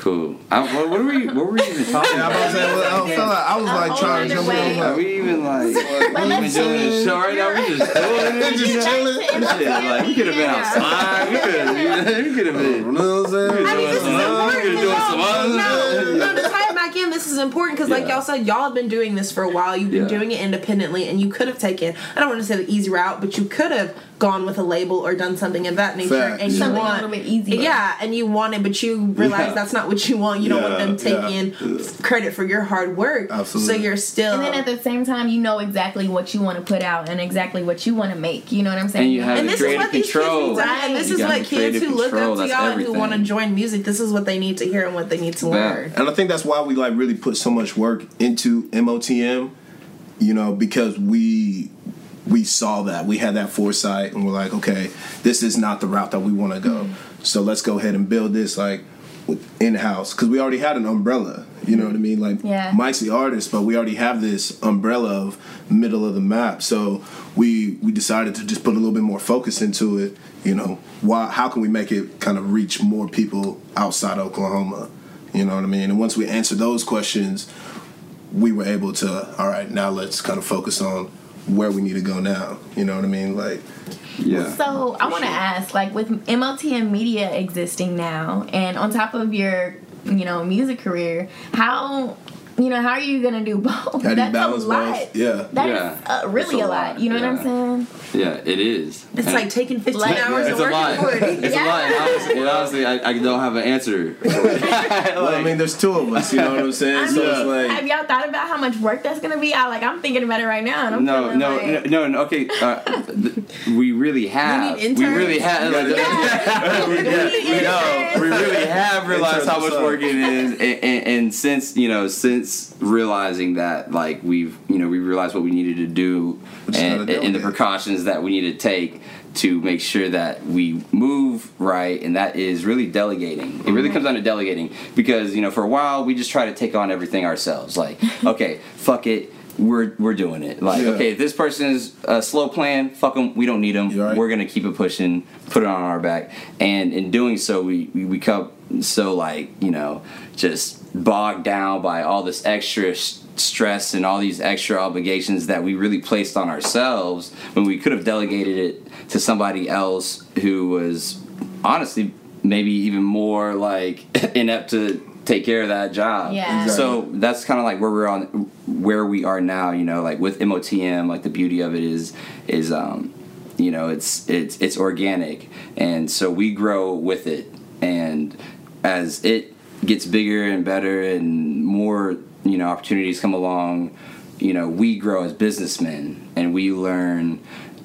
[SPEAKER 3] Cool. I, what, what were we? What were we even talking
[SPEAKER 4] Yeah, I'm about to well, I, felt like I was like
[SPEAKER 2] whole
[SPEAKER 4] trying to
[SPEAKER 2] other
[SPEAKER 4] jump in.
[SPEAKER 3] Are we even like? we even doing this show right now? We just doing it.
[SPEAKER 4] Just chilling.
[SPEAKER 3] Shit, like we could have been outside. We could have. We could have been.
[SPEAKER 4] You know what I'm saying?
[SPEAKER 1] I mean, this is
[SPEAKER 3] Doing we could do some
[SPEAKER 1] No, no, to tie it back in, this is important because, like
[SPEAKER 3] Yeah.
[SPEAKER 1] y'all said, y'all have been doing this for a while. You've been
[SPEAKER 3] Yeah.
[SPEAKER 1] doing it independently, and you could have taken, I don't want to say the easy route, but you could have gone with a label or done something of that nature.
[SPEAKER 4] Fact.
[SPEAKER 1] And you
[SPEAKER 2] Something a
[SPEAKER 1] want,
[SPEAKER 2] little bit easier.
[SPEAKER 1] Yeah, and you want it, but you realize
[SPEAKER 3] Yeah.
[SPEAKER 1] that's not what you want. You don't want
[SPEAKER 4] Yeah,
[SPEAKER 1] them
[SPEAKER 4] yeah.
[SPEAKER 1] taking credit for your hard work.
[SPEAKER 4] Absolutely.
[SPEAKER 1] So you're still.
[SPEAKER 2] And then at the same time, you know exactly what you want to put out and exactly what you want to make. You know what I'm saying?
[SPEAKER 3] And you have
[SPEAKER 1] and
[SPEAKER 3] the
[SPEAKER 1] this is
[SPEAKER 3] creative
[SPEAKER 1] what these kids
[SPEAKER 3] control.
[SPEAKER 1] need to and this
[SPEAKER 3] You
[SPEAKER 1] is what kids
[SPEAKER 3] creative
[SPEAKER 1] who look
[SPEAKER 3] control,
[SPEAKER 1] up to
[SPEAKER 3] that's
[SPEAKER 1] y'all and who want to join music. This is what they need to hear and what they need to
[SPEAKER 3] Yeah.
[SPEAKER 1] learn.
[SPEAKER 4] And I think that's why we like really put so much work into MOTM, you know, because we we saw that we had that foresight and we're like, okay, this is not the route that we want to go. Mm. So let's go ahead and build this like in house because we already had an umbrella. You know what I mean? Like
[SPEAKER 2] Yeah.
[SPEAKER 4] Mike's the artist, but we already have this umbrella of middle of the map. So we we decided to just put a little bit more focus into it. You know, why? How can we make it kind of reach more people outside Oklahoma? You know what I mean? And once we answered those questions, we were able to. All right, now let's kind of focus on where we need to go now. You know what I mean? Like,
[SPEAKER 3] Yeah.
[SPEAKER 2] So I want to ask, like, with MOTM Media existing now, and on top of your, you know, music career, how, you know, how are you gonna do both?
[SPEAKER 4] how do you
[SPEAKER 2] That's
[SPEAKER 4] balance
[SPEAKER 2] a lot.
[SPEAKER 4] both? Yeah.
[SPEAKER 2] That is
[SPEAKER 3] Yeah.
[SPEAKER 2] uh, really
[SPEAKER 3] a
[SPEAKER 2] a lot.
[SPEAKER 3] lot,
[SPEAKER 2] You know what I'm saying?
[SPEAKER 3] Yeah, it is.
[SPEAKER 1] It's
[SPEAKER 3] And-
[SPEAKER 1] like taking 15
[SPEAKER 2] Like-
[SPEAKER 1] hours
[SPEAKER 3] it's
[SPEAKER 1] of
[SPEAKER 3] a lot.
[SPEAKER 1] working for it.
[SPEAKER 3] It's a lot. And honestly, and honestly I, I don't have an answer. [LAUGHS]
[SPEAKER 4] Well, I mean, there's two of us. You know what I'm saying?
[SPEAKER 2] I
[SPEAKER 4] so
[SPEAKER 2] mean,
[SPEAKER 4] it's like.
[SPEAKER 2] have y'all thought about how much work that's gonna be? I like, I'm thinking about it right now, and I'm
[SPEAKER 3] no, no,
[SPEAKER 2] like,
[SPEAKER 3] no, no, Okay, uh, th- we really have.
[SPEAKER 1] need
[SPEAKER 3] we really have. Like, [LAUGHS] we, we, know, we really have realized how much work it is, and, and, and since you know, since realizing that, like we've, you know, we realized what we needed to do, and, and the
[SPEAKER 4] delegate.
[SPEAKER 3] That we need to take to make sure that we move right, and that is really delegating. It really mm-hmm. comes down to delegating because you know, for a while we just try to take on everything ourselves. Like, [LAUGHS] okay, fuck it. We're, we're doing it. Like,
[SPEAKER 4] Yeah.
[SPEAKER 3] okay, this person is a slow plan, fuck them. We don't need them.
[SPEAKER 4] Right.
[SPEAKER 3] We're gonna keep it pushing, put it on our back, and in doing so, we we become so like you know just bogged down by all this extra s- stress and all these extra obligations that we really placed on ourselves when we could have delegated it to somebody else who was honestly maybe even more like [LAUGHS] inept to take care of that job.
[SPEAKER 2] Yeah.
[SPEAKER 3] So that's kind of like where we're on, where we are now. You know, like with MOTM, like the beauty of it is, is um, you know, it's it's it's organic, and so we grow with it, and as it gets bigger and better and more, you know, opportunities come along, you know, we grow as businessmen and we learn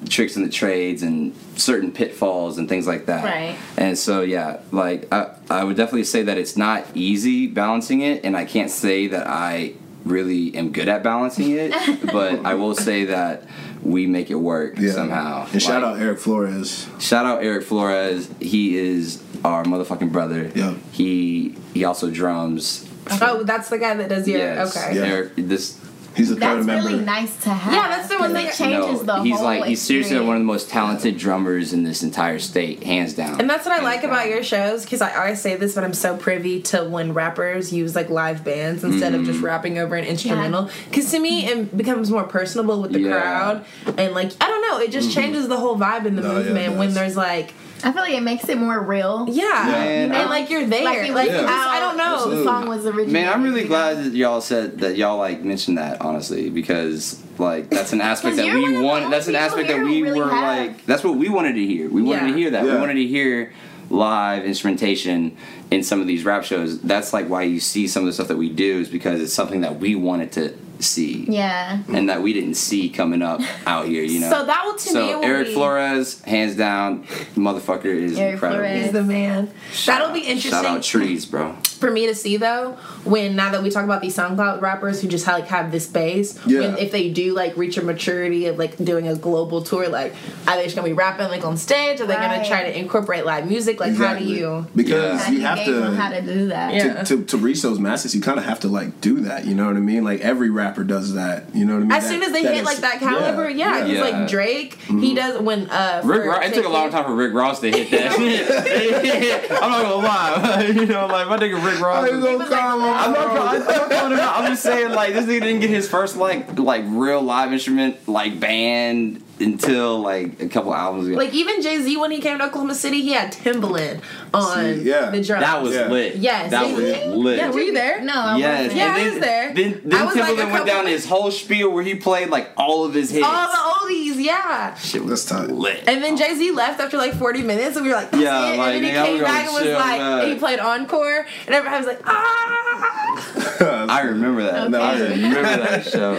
[SPEAKER 3] tricks in the trades and certain pitfalls and things like that.
[SPEAKER 2] Right.
[SPEAKER 3] And so yeah, like I, I would definitely say that it's not easy balancing it, and I can't say that I really am good at balancing it, [LAUGHS] but I will say that we make it work
[SPEAKER 4] Yeah.
[SPEAKER 3] somehow.
[SPEAKER 4] And shout out Eric Flores.
[SPEAKER 3] Shout out Eric Flores. He is our motherfucking brother.
[SPEAKER 4] Yeah.
[SPEAKER 3] He he also drums.
[SPEAKER 1] Oh, that's the guy that does your.
[SPEAKER 3] Yes.
[SPEAKER 1] Okay.
[SPEAKER 4] Yeah.
[SPEAKER 3] Eric, this
[SPEAKER 4] He's a third
[SPEAKER 2] That's
[SPEAKER 4] member.
[SPEAKER 2] really nice to have.
[SPEAKER 1] Yeah, that's the one that
[SPEAKER 2] It changes
[SPEAKER 3] no,
[SPEAKER 2] the
[SPEAKER 3] he's
[SPEAKER 2] whole
[SPEAKER 3] like he's seriously
[SPEAKER 2] experience.
[SPEAKER 3] one of the most talented drummers in this entire state, hands down.
[SPEAKER 1] And that's what I like
[SPEAKER 3] down.
[SPEAKER 1] about your shows because I always say this, but I'm so privy to when rappers use like live bands instead of
[SPEAKER 3] Mm-hmm.
[SPEAKER 1] just rapping over an instrumental. Because to me, it becomes more personable with the
[SPEAKER 3] Yeah.
[SPEAKER 1] crowd, and like I don't know, it just changes the whole vibe in the
[SPEAKER 4] No, yeah,
[SPEAKER 1] movement when there's like
[SPEAKER 2] I feel like it makes it more real.
[SPEAKER 1] yeah,
[SPEAKER 3] Man,
[SPEAKER 1] and like you're there,
[SPEAKER 2] Like,
[SPEAKER 1] like,
[SPEAKER 2] it
[SPEAKER 1] you
[SPEAKER 2] was
[SPEAKER 1] just, I don't know.
[SPEAKER 4] Absolutely.
[SPEAKER 2] The song was original.
[SPEAKER 3] Man, I'm really glad that y'all said that y'all like mentioned that honestly because like that's an [LAUGHS] aspect that we want. That's an aspect that we
[SPEAKER 2] really
[SPEAKER 3] were
[SPEAKER 2] have-
[SPEAKER 3] like. That's what we wanted to hear. We wanted
[SPEAKER 1] Yeah.
[SPEAKER 3] to hear that. We wanted to hear live instrumentation in some of these rap shows. That's like why you see some of the stuff that we do is because it's something that we wanted to see
[SPEAKER 2] Yeah.
[SPEAKER 3] and that we didn't see coming up out here. You know.
[SPEAKER 1] So that will to me
[SPEAKER 3] So
[SPEAKER 1] will
[SPEAKER 3] Eric
[SPEAKER 1] be,
[SPEAKER 3] Flores, hands down, motherfucker is
[SPEAKER 2] Eric
[SPEAKER 3] incredible.
[SPEAKER 2] Flores.
[SPEAKER 1] He's the man. That'll be interesting.
[SPEAKER 3] Shout out trees, bro.
[SPEAKER 1] for me to see though when now that we talk about these SoundCloud rappers who just have, like have this base
[SPEAKER 4] Yeah.
[SPEAKER 1] when if they do like reach a maturity of like doing a global tour like are they just gonna be rapping like on stage are they gonna try to incorporate live music like how do you
[SPEAKER 4] Because
[SPEAKER 2] How
[SPEAKER 4] you
[SPEAKER 2] he
[SPEAKER 4] have to.
[SPEAKER 2] how to do that.
[SPEAKER 1] Yeah.
[SPEAKER 4] to, to, to reach those masses, you kind of have to like do that. You know what I mean? Like every rapper does that. You know what I mean?
[SPEAKER 1] as
[SPEAKER 4] That-
[SPEAKER 1] soon as they hit
[SPEAKER 4] is-
[SPEAKER 1] like that caliber yeah, 'cause,
[SPEAKER 3] Yeah.
[SPEAKER 1] like Drake he does when uh
[SPEAKER 3] Rick Ross, it took a long time for Rick Ross to hit that. [LAUGHS] [LAUGHS] I'm not gonna lie. [LAUGHS] you know, like my nigga Rick Ross.
[SPEAKER 4] I ain't gonna
[SPEAKER 2] was like,
[SPEAKER 4] call him
[SPEAKER 3] I'm not. I'm not calling him out. I'm just saying, like, this nigga didn't get his first like like real live instrument like band until like a couple albums ago.
[SPEAKER 1] like even Jay Z when he came to Oklahoma City he had Timbaland on
[SPEAKER 4] See, yeah.
[SPEAKER 1] the drums
[SPEAKER 3] that was
[SPEAKER 4] Yeah.
[SPEAKER 3] lit.
[SPEAKER 1] Yes.
[SPEAKER 3] that was lit.
[SPEAKER 1] Yeah, were you there?
[SPEAKER 2] No, I
[SPEAKER 3] Yes,
[SPEAKER 2] wasn't.
[SPEAKER 1] Yeah,
[SPEAKER 3] and
[SPEAKER 1] I was there.
[SPEAKER 3] Then, then
[SPEAKER 1] I was, like,
[SPEAKER 3] Timbaland went down his whole spiel where he played like all of his hits.
[SPEAKER 1] all the oldies yeah
[SPEAKER 3] shit was
[SPEAKER 4] That's tight.
[SPEAKER 3] lit.
[SPEAKER 1] And then Jay Z left after like 40 minutes, and we were like,
[SPEAKER 3] Yeah,
[SPEAKER 1] it.
[SPEAKER 3] like,
[SPEAKER 1] and then he
[SPEAKER 3] nigga,
[SPEAKER 1] came back and was like,
[SPEAKER 3] man.
[SPEAKER 1] he played encore, and everybody was like, ah. [LAUGHS]
[SPEAKER 3] I remember that.
[SPEAKER 2] Okay.
[SPEAKER 3] I remember that [LAUGHS] show.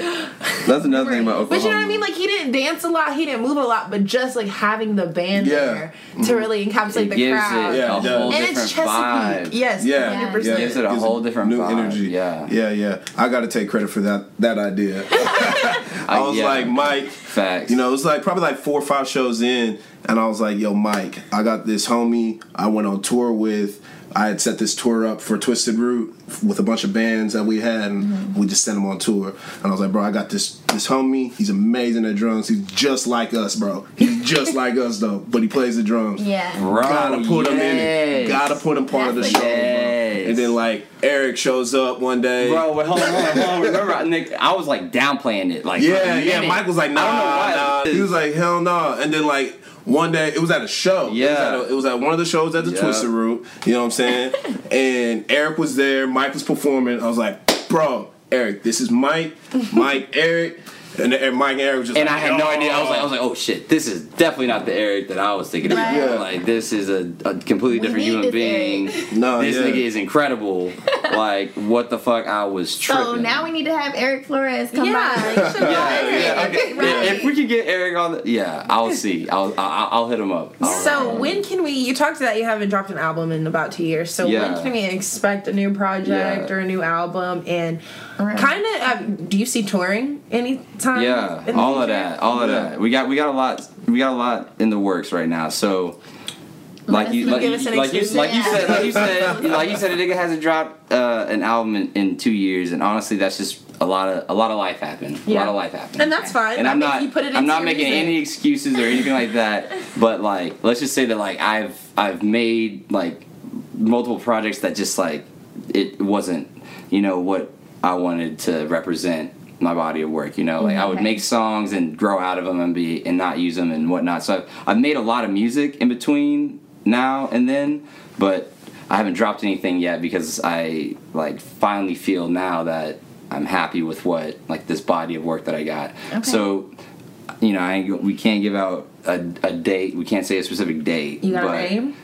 [SPEAKER 3] That's another thing about Oklahoma.
[SPEAKER 1] But you know what I mean? Like he didn't dance a lot, he didn't move a lot, but just like having the band
[SPEAKER 4] Yeah.
[SPEAKER 1] there to mm-hmm. really encapsulate
[SPEAKER 3] it
[SPEAKER 1] the
[SPEAKER 3] gives
[SPEAKER 1] crowd.
[SPEAKER 3] it
[SPEAKER 4] Yeah,
[SPEAKER 3] a
[SPEAKER 4] it
[SPEAKER 3] whole
[SPEAKER 1] and
[SPEAKER 3] different
[SPEAKER 1] it's Chesapeake.
[SPEAKER 3] vibe.
[SPEAKER 1] Yes,
[SPEAKER 4] Yeah,
[SPEAKER 1] 100%.
[SPEAKER 4] yeah.
[SPEAKER 3] Gives it a
[SPEAKER 4] Gives
[SPEAKER 3] whole different
[SPEAKER 4] new
[SPEAKER 3] vibe.
[SPEAKER 4] energy.
[SPEAKER 3] Yeah.
[SPEAKER 4] yeah, yeah. I got to take credit for that that idea. [LAUGHS] I was
[SPEAKER 3] yeah.
[SPEAKER 4] like, Mike,
[SPEAKER 3] Facts.
[SPEAKER 4] you know, it was like probably like four or five shows in, and I was like, Yo, Mike, I got this homie I went on tour with. I had set this tour up for Twisted Root with a bunch of bands that we had, and we just sent him on tour. And I was like, bro, I got this this homie. He's amazing at drums. He's just like us, bro. He's just like us though, but he plays the drums.
[SPEAKER 2] Yeah.
[SPEAKER 3] Bro,
[SPEAKER 4] Gotta put him in it. Gotta put him part of the show,
[SPEAKER 2] the-
[SPEAKER 4] bro. And then like Eric shows up one day.
[SPEAKER 3] Bro, wait, hold on, hold on, hold on. Remember, Nick, I was like downplaying it. Like,
[SPEAKER 4] Yeah,
[SPEAKER 3] for
[SPEAKER 4] yeah.
[SPEAKER 3] minute.
[SPEAKER 4] Mike was like, nah,
[SPEAKER 3] I don't know why.
[SPEAKER 4] nah. He was like, hell no. And then like one day, it was at a show.
[SPEAKER 3] Yeah.
[SPEAKER 4] It was at, a- it was at one of the shows at the
[SPEAKER 3] Yeah.
[SPEAKER 4] Twisted Root. You know what I'm saying? [LAUGHS] and Eric was there. Mike was performing. I was like, bro, Eric, this is Mike. Mike, [LAUGHS] Eric. And, and Mike and Eric was just
[SPEAKER 3] And I
[SPEAKER 4] like,
[SPEAKER 3] had no
[SPEAKER 4] "Yo."
[SPEAKER 3] idea. I was like, I was like, oh shit, this is definitely not the Eric that I was thinking about.
[SPEAKER 2] Right.
[SPEAKER 4] Yeah.
[SPEAKER 3] Like, this is a, a completely
[SPEAKER 2] We
[SPEAKER 3] different human being.
[SPEAKER 4] No,
[SPEAKER 3] this
[SPEAKER 4] yeah.
[SPEAKER 3] nigga is incredible. [LAUGHS] like, what the fuck? I was tripping.
[SPEAKER 2] So now we need to have Eric Flores come
[SPEAKER 1] Yeah,
[SPEAKER 2] by.
[SPEAKER 1] you [LAUGHS]
[SPEAKER 3] Yeah, yeah, okay.
[SPEAKER 2] Right.
[SPEAKER 3] If we could get Eric on, the, yeah, I'll see. I'll, I'll, I'll hit him up. I'll-
[SPEAKER 1] So when can we? You talked that you haven't dropped an album in about two years. So
[SPEAKER 3] Yeah.
[SPEAKER 1] when can we expect a new project
[SPEAKER 3] Yeah.
[SPEAKER 1] or a new album? And
[SPEAKER 2] Right.
[SPEAKER 1] kind of, uh, do you see touring anytime?
[SPEAKER 3] Yeah,
[SPEAKER 1] in the
[SPEAKER 3] all of that, all of
[SPEAKER 4] Yeah.
[SPEAKER 3] that. We got we got a lot we got a lot in the works right now. So like you like, you like you like you said like you said like you said a nigga hasn't dropped uh, an album in, in two years, and honestly, that's just a lot of a lot of life happened.
[SPEAKER 1] yeah.
[SPEAKER 3] A lot of life happened.
[SPEAKER 1] And that's fine.
[SPEAKER 3] and
[SPEAKER 1] I
[SPEAKER 3] I'm not
[SPEAKER 1] You put it
[SPEAKER 3] I'm not making
[SPEAKER 1] music.
[SPEAKER 3] any excuses or anything like that. [LAUGHS] But like, let's just say that like I've I've made like multiple projects that just like it wasn't you know what I wanted to represent my body of work. You know, like I would make songs and grow out of them and be and not use them and whatnot. So I've, I've made a lot of music in between now and then, but I haven't dropped anything yet because I like finally feel now that I'm happy with what like this body of work that I got.
[SPEAKER 2] Okay.
[SPEAKER 3] So you know, I we can't give out a, a date. We can't say a specific date.
[SPEAKER 1] You got
[SPEAKER 3] but
[SPEAKER 1] a name?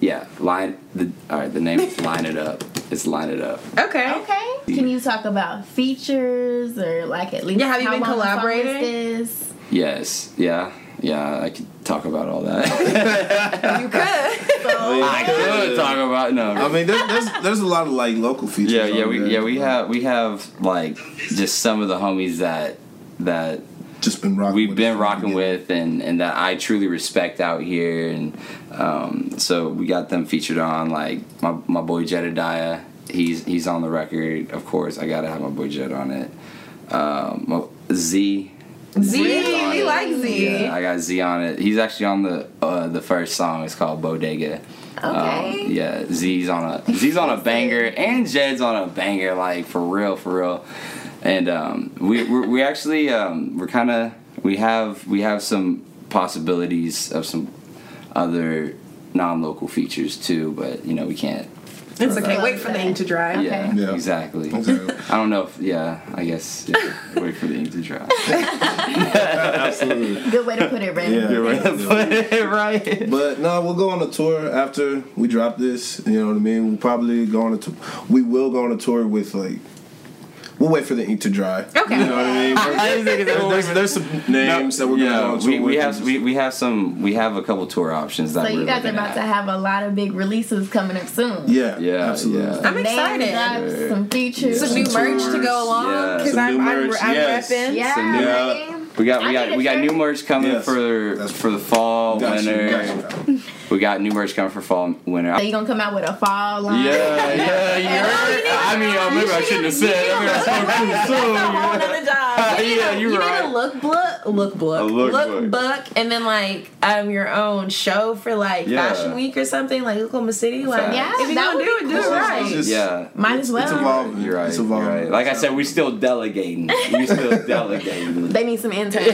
[SPEAKER 3] Yeah, line the all right. The name is line it up. It's line it up.
[SPEAKER 1] Okay.
[SPEAKER 2] Okay. Can you talk about features or like at least
[SPEAKER 1] Yeah, have you
[SPEAKER 2] how
[SPEAKER 1] been
[SPEAKER 2] long the song
[SPEAKER 1] collaborating?
[SPEAKER 3] Yes. Yeah. Yeah. I could talk about all that. [LAUGHS]
[SPEAKER 1] You could.
[SPEAKER 2] So,
[SPEAKER 3] I could talk about no.
[SPEAKER 4] I mean, there's, there's there's a lot of like local features.
[SPEAKER 3] yeah, yeah, we
[SPEAKER 4] there.
[SPEAKER 3] yeah we have we have like just some of the homies that that
[SPEAKER 4] just been rocking.
[SPEAKER 3] we've
[SPEAKER 4] with
[SPEAKER 3] been
[SPEAKER 4] it from the
[SPEAKER 3] rocking with and and that I truly respect out here and um, so we got them featured on like my my boy Jedediah he's he's on the record of course I gotta have my boy Jed on it um, Z
[SPEAKER 1] Z, we like Z.
[SPEAKER 3] yeah, I got Z on it he's actually on the uh, the first song it's called Bodega
[SPEAKER 2] Okay.
[SPEAKER 3] um, yeah, Z's on a Z's on a [LAUGHS] banger, and Jed's on a banger, like for real, for real. And um, we we're, we actually um, we're kind of we have we have some possibilities of some other non-local features too, but you know we can't
[SPEAKER 1] It's okay. Wait for the ink to dry.
[SPEAKER 3] Yeah,
[SPEAKER 4] Yeah.
[SPEAKER 3] exactly. [LAUGHS]
[SPEAKER 4] Exactly.
[SPEAKER 3] I don't know if yeah. I guess yeah, wait for the ink to dry. [LAUGHS]
[SPEAKER 4] Absolutely.
[SPEAKER 2] Good way to put it, right?
[SPEAKER 4] Yeah. [LAUGHS]
[SPEAKER 3] put it right.
[SPEAKER 4] But no, we'll go on a tour after we drop this. You know what I mean? We'll probably go on a tour. We will go on a tour with like. We'll wait for the ink to dry.
[SPEAKER 1] Okay.
[SPEAKER 4] You know what I mean? [LAUGHS]
[SPEAKER 3] I think
[SPEAKER 4] There's, there's, there's some names that we're gonna
[SPEAKER 3] Yeah, we, we have we, we have some we have a couple tour options that
[SPEAKER 2] So
[SPEAKER 3] we're
[SPEAKER 2] you guys are about
[SPEAKER 3] at.
[SPEAKER 2] to have a lot of big releases coming up soon.
[SPEAKER 4] Yeah,
[SPEAKER 3] Yeah,
[SPEAKER 4] absolutely.
[SPEAKER 3] yeah.
[SPEAKER 1] I'm
[SPEAKER 2] Name
[SPEAKER 1] excited.
[SPEAKER 2] drops, some features.
[SPEAKER 1] Some new
[SPEAKER 4] Some
[SPEAKER 1] merch to go along
[SPEAKER 3] Yeah.
[SPEAKER 1] because
[SPEAKER 4] Some
[SPEAKER 1] I'm,
[SPEAKER 4] new
[SPEAKER 1] I'm,
[SPEAKER 4] merch,
[SPEAKER 1] I'm
[SPEAKER 4] yes.
[SPEAKER 1] repping.
[SPEAKER 2] Yeah.
[SPEAKER 3] Some new-
[SPEAKER 2] man.
[SPEAKER 3] We got we got we got new merch coming
[SPEAKER 4] Yes.
[SPEAKER 3] for
[SPEAKER 4] That's-
[SPEAKER 3] for the fall winter.
[SPEAKER 4] Got you.
[SPEAKER 3] We got new merch coming for fall winter.
[SPEAKER 2] So you gonna come out with a fall line?
[SPEAKER 3] Yeah, yeah, you [LAUGHS] heard? I mean, uh, maybe I shouldn't have said. I mean, I said too
[SPEAKER 1] That's a whole
[SPEAKER 3] soon.
[SPEAKER 1] job. [LAUGHS] Need
[SPEAKER 3] Yeah,
[SPEAKER 1] a-
[SPEAKER 3] you're
[SPEAKER 1] you
[SPEAKER 3] right.
[SPEAKER 1] need a lookbook, lookbook,
[SPEAKER 3] A lookbook.
[SPEAKER 1] lookbook, and then like um your own show for like
[SPEAKER 3] Yeah.
[SPEAKER 1] Fashion Week or something like Oklahoma City. Like,
[SPEAKER 3] Facts.
[SPEAKER 2] Yeah,
[SPEAKER 1] if you
[SPEAKER 2] that
[SPEAKER 1] gonna do
[SPEAKER 2] be
[SPEAKER 1] it, do it right.
[SPEAKER 4] Just-
[SPEAKER 3] Yeah.
[SPEAKER 2] Might as well.
[SPEAKER 4] It's evolving.
[SPEAKER 3] You're right.
[SPEAKER 4] It's
[SPEAKER 3] You're right. Like I said, we still delegating. We still [LAUGHS] delegating.
[SPEAKER 2] They need some interns.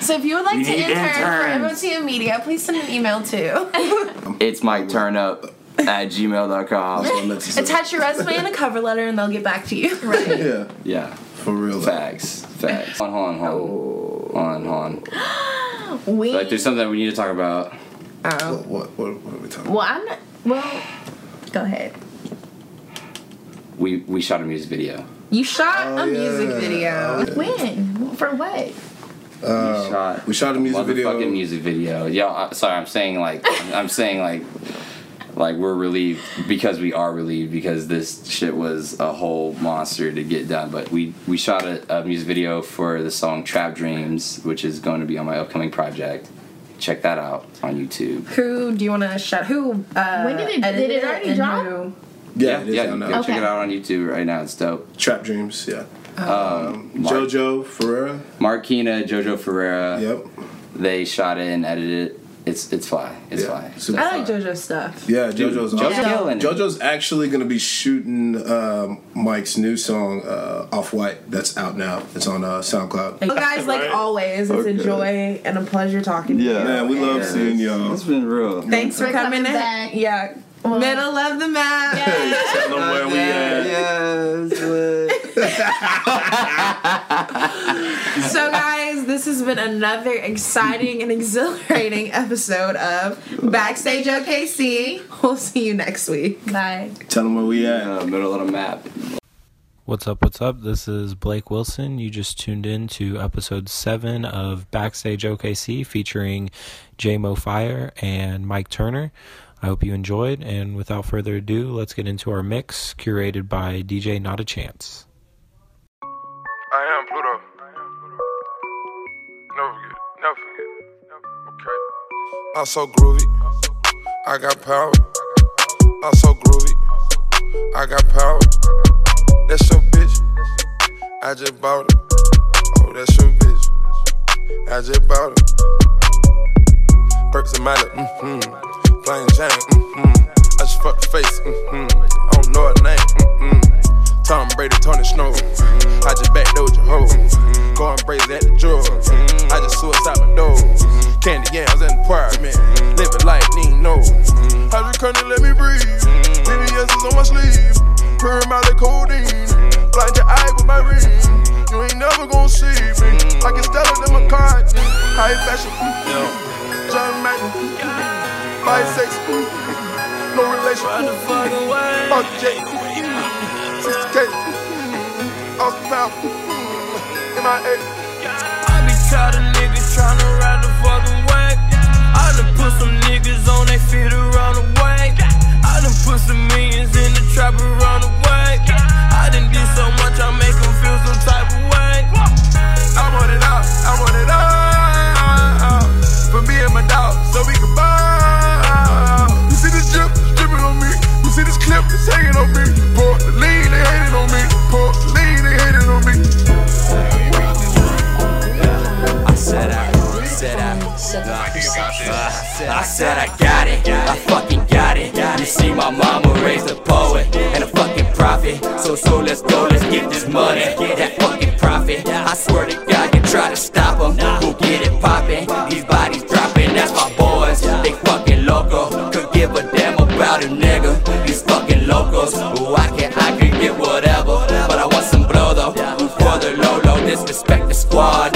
[SPEAKER 1] So if you would like
[SPEAKER 3] We
[SPEAKER 1] to intern
[SPEAKER 3] interns.
[SPEAKER 1] for MOTM Media, please send an email to [LAUGHS]
[SPEAKER 3] It's Mike Turn Up at gmail.com.
[SPEAKER 1] attach your resume and a cover letter, and they'll get back to you. Right.
[SPEAKER 4] Yeah,
[SPEAKER 3] Yeah.
[SPEAKER 4] for real.
[SPEAKER 3] Facts. Facts. Hold on, hold oh. on. Hold on, hold [GASPS] on.
[SPEAKER 2] we.
[SPEAKER 3] Like, there's something we need to talk about.
[SPEAKER 1] Oh.
[SPEAKER 4] What, what, what are we talking
[SPEAKER 2] well, I'm not. Well, go ahead.
[SPEAKER 3] We we shot a music video.
[SPEAKER 1] You shot
[SPEAKER 4] Oh,
[SPEAKER 1] a music
[SPEAKER 4] yeah.
[SPEAKER 1] video.
[SPEAKER 2] Oh, when? For what?
[SPEAKER 3] We shot.
[SPEAKER 4] we shot a music video.
[SPEAKER 3] Motherfucking music video. Yeah, uh, sorry, I'm saying like I'm, I'm saying like like we're relieved because we are relieved because this shit was a whole monster to get done. But we we shot a, a music video for the song Trap Dreams, which is going to be on my upcoming project. Check that out on YouTube.
[SPEAKER 1] Who do you want to shout? Who? Uh,
[SPEAKER 2] When did it- did it already drop?
[SPEAKER 1] who-
[SPEAKER 4] Yeah, it is
[SPEAKER 3] yeah,
[SPEAKER 4] down
[SPEAKER 3] go
[SPEAKER 4] now.
[SPEAKER 3] check it out on YouTube right now. It's dope.
[SPEAKER 4] Trap Dreams, yeah.
[SPEAKER 3] Um, Mark,
[SPEAKER 4] JoJo Ferreira.
[SPEAKER 3] Marquina, Jojo Ferreira.
[SPEAKER 4] Yep.
[SPEAKER 3] They shot it and edited it. It's it's fly. It's
[SPEAKER 4] Yeah,
[SPEAKER 3] fly.
[SPEAKER 4] super
[SPEAKER 1] I like
[SPEAKER 4] fly.
[SPEAKER 1] JoJo's stuff.
[SPEAKER 4] Yeah, JoJo's
[SPEAKER 3] JoJo
[SPEAKER 4] awesome.
[SPEAKER 3] killing it.
[SPEAKER 4] JoJo's actually going to be shooting um, Mike's new song, uh, Off White, that's out now. It's on uh, SoundCloud.
[SPEAKER 1] Well, guys, like
[SPEAKER 4] Right.
[SPEAKER 1] always, it's a joy and a pleasure talking to you.
[SPEAKER 4] Yeah, man, we love seeing y'all.
[SPEAKER 3] It's been real.
[SPEAKER 1] Thanks for
[SPEAKER 2] For
[SPEAKER 1] coming
[SPEAKER 2] coming
[SPEAKER 1] in.
[SPEAKER 2] back.
[SPEAKER 1] Yeah.
[SPEAKER 2] Well-
[SPEAKER 1] Middle of the map.
[SPEAKER 4] Tell them where we at.
[SPEAKER 1] So, guys, this has been another exciting and exhilarating episode of Backstage OKC. We'll see you next week.
[SPEAKER 2] Bye.
[SPEAKER 4] Tell them where we at.
[SPEAKER 3] Uh, middle of the map.
[SPEAKER 5] What's up? What's up? This is Blake Wilson. You just tuned in to episode seven of Backstage OKC featuring JmoFiyah and Mike Turner. I hope you enjoyed, and without further ado, let's get into our mix curated by DJ Not a Chance.
[SPEAKER 6] I'm so groovy. I got power. I'm so groovy. I got power. That's your bitch. I just bought it. Oh, that's your bitch. I just bought it. Perks and Miley, mm-hmm. Plain Jane, mm-hmm. I just fucked the face, mm-hmm. I don't know her name, mm-hmm. Tom Brady, Tony Snow. I just backdoored your hoe. Going brazen at the drawer. I just suicide my door. Candy yams in the apartment. Living life, need no. Just couldn't let me breathe. VVS is on my sleeve. Purr Molly codeine. Blind your eye with my ring. You ain't never gonna see me. I can style it in my card. High fashion. John Madden. Five sex. No relation. Fuck J. 60K. Off the mouth. MIA.
[SPEAKER 7] I be tired of niggas tryna ride the fucking way. I done put some niggas on they feet around the way. I done put some millions in the trap around the way. I done did so much, I make them feel some type of way.
[SPEAKER 6] I want it out, I want it out. For me and my dog, so we can buy. You see this drip, dripping on me. You see this clip, it's hanging on me. Pour the lean, they hating on me. Pour the lean, they hating on me.
[SPEAKER 8] I said I, said I, I said I got it, I fucking got it. You see my mama raised a poet and a fucking prophet. So so let's go, let's get this money, that fucking profit. I swear to God, you try to stop stop 'em, we'll get it poppin'. These bodies dropping, that's my boys. They fucking loco, could give a damn about a nigga. These circles. Ooh, I can, I can get whatever, but I want some blow though. For the low low, disrespect the squad,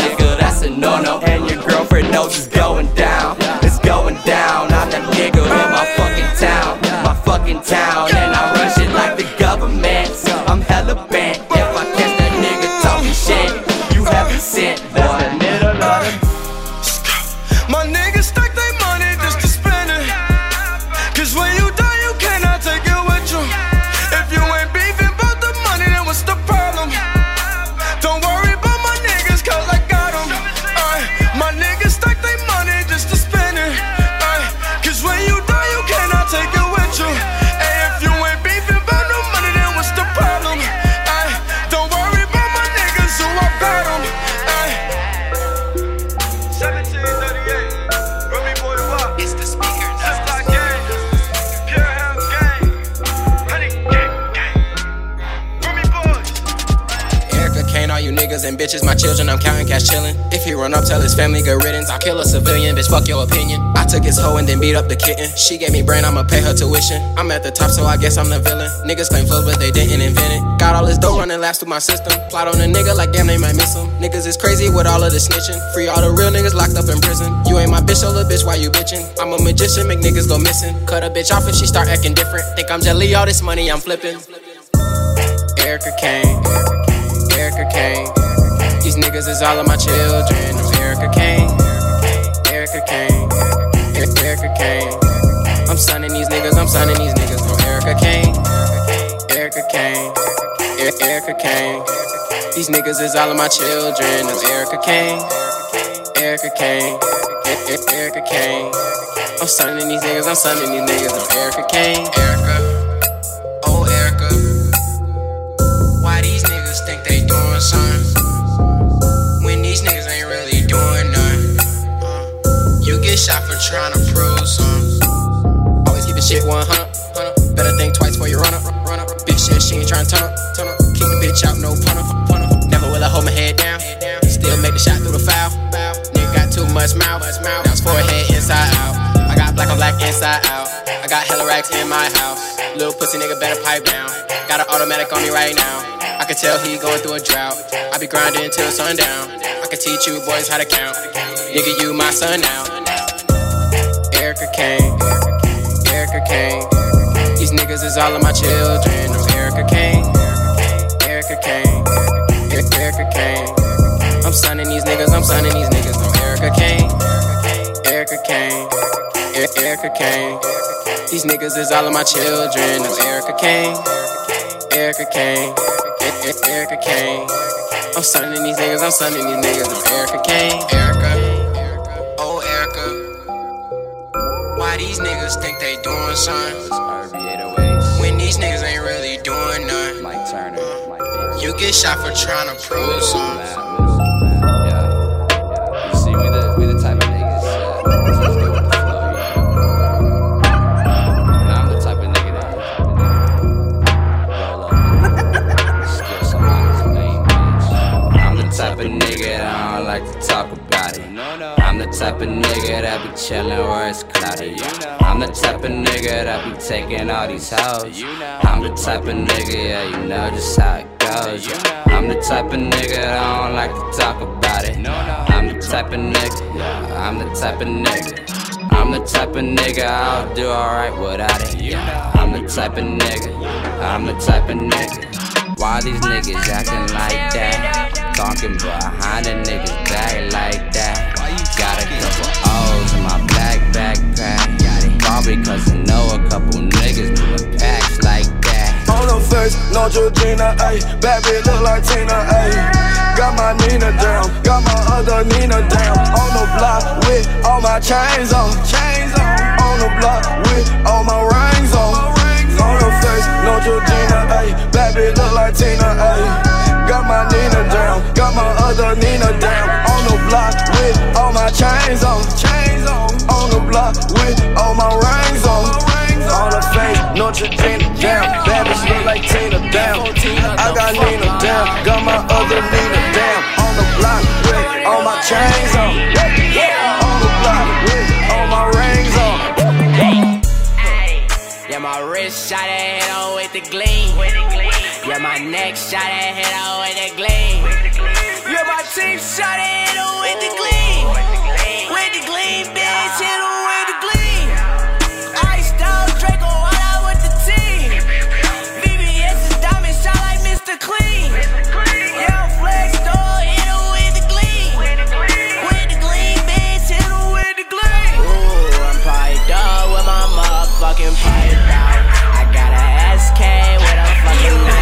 [SPEAKER 8] knows it's going down, it's going down. I'm that nigga in my fucking town, my fucking town, and I run shit like the government. I'm hella bent. If I catch that nigga talking shit, you haven't sent, boy.
[SPEAKER 9] Bitches, my children, I'm counting cash chillin'. If he run up, tell his family good riddance. I'll kill a civilian, bitch, fuck your opinion. I took his hoe and then beat up the kitten. She gave me brain, I'ma pay her tuition. I'm at the top, so I guess I'm the villain. Niggas claim flows, but they didn't invent it. Got all this dope running laps through my system. Plot on a nigga like damn, they might miss him. Niggas is crazy with all of the snitching. Free all the real niggas locked up in prison. You ain't my bitch, little bitch, why you bitching? I'm a magician, make niggas go missing. Cut a bitch off if she start acting different. Think I'm jelly, all this money I'm flipping. Erica Kane, Erica Kane. These niggas is all of my children. I'm Erica Kane, Erica Kane, E- Erica Kane. I'm signing these niggas, I'm signing these niggas. No Erica Kane, Erica Kane, E- Erica Kane. These niggas is all of my children. I'm Erica Kane, Erica Kane, E- E- Erica Kane. I'm signing these niggas, I'm signing these niggas. No Erica Kane, Erica. Oh, Erica. Why these niggas trying to prove some. Always keep the shit 100. 100. Better think twice before you run up. Run up. Bitch said she ain't trying to turn up. Turn up. Keep the bitch out, no punter. punter. Never will I hold my head down. Still make the shot through the foul. Nigga got too much mouth. It's forehead inside out. I got black on black inside out. I got hella racks in my house. Little pussy nigga better pipe down. Got an automatic on me right now. I can tell he going through a drought. I be grinding till sundown. I can teach you boys how to count. Nigga, you my son now. Erica Kane, Erica Kane. These niggas is all of my children. I'm Erica Kane, Erica Kane, E- Erica Kane. I'm signing these niggas, I'm signing these niggas. I'm Erica Kane, Erica Kane, E- Erica Kane. These niggas is all of my children. I'm Erica Kane, Erica Kane, E- E- Erica Kane. I'm signing these niggas, I'm signing these niggas. I'm Erica Kane, Erica. These niggas think they doing something? When these niggas ain't really doing nothing.
[SPEAKER 3] Mike Turner.
[SPEAKER 9] You get shot for trying to prove something.
[SPEAKER 3] Type of nigga that be chillin' where it's cloudy. I'm the type of nigga that be taking all these hoes. I'm the type of nigga, yeah, you know just how it goes. I'm the type of nigga that I don't like to talk about it. I'm the type of nigga, yeah, I'm the type of nigga. I'm the type of nigga I'll do alright without it. I'm the type of nigga. I'm the type of nigga. Why these niggas acting like that? Talking behind a nigga's back like that. Got a couple O's in my backpack. Probably cause I know a couple niggas moving packs like that.
[SPEAKER 7] On the face, no Georgina, ayy. Bad bitch look like Tina, ayy. Got my Nina down, got my other Nina down. On the block with all my chains on. Chains on. On the block with all my rings on. On the face, no Georgina, ayy. Bad bitch look like Tina, ayy. Got my Nina down, got my other Nina down. On the block with all my chains on. Chains on. On the block with all my rings on. On the face, no Georgina down. Bad bitch look like Tina down. I got Nina down, got my other Nina down. On the block with all my chains on. On the block with all my rings on.
[SPEAKER 8] Yeah, my wrist shot it hit on with the gleam. Yeah, my neck shot it hit on with the gleam. Yeah, my teeth shot it hit on with the gleam. With the gleam, bitch, hit on with the gleam. Iced out Draco, all out with the team. VVS is diamond shot like Mr. Clean. Yeah, flex dog, hit on with the gleam. With the gleam, bitch, hit with the gleam. I'm piped up with my motherfucking pipe out. I got a SK with a fucking knife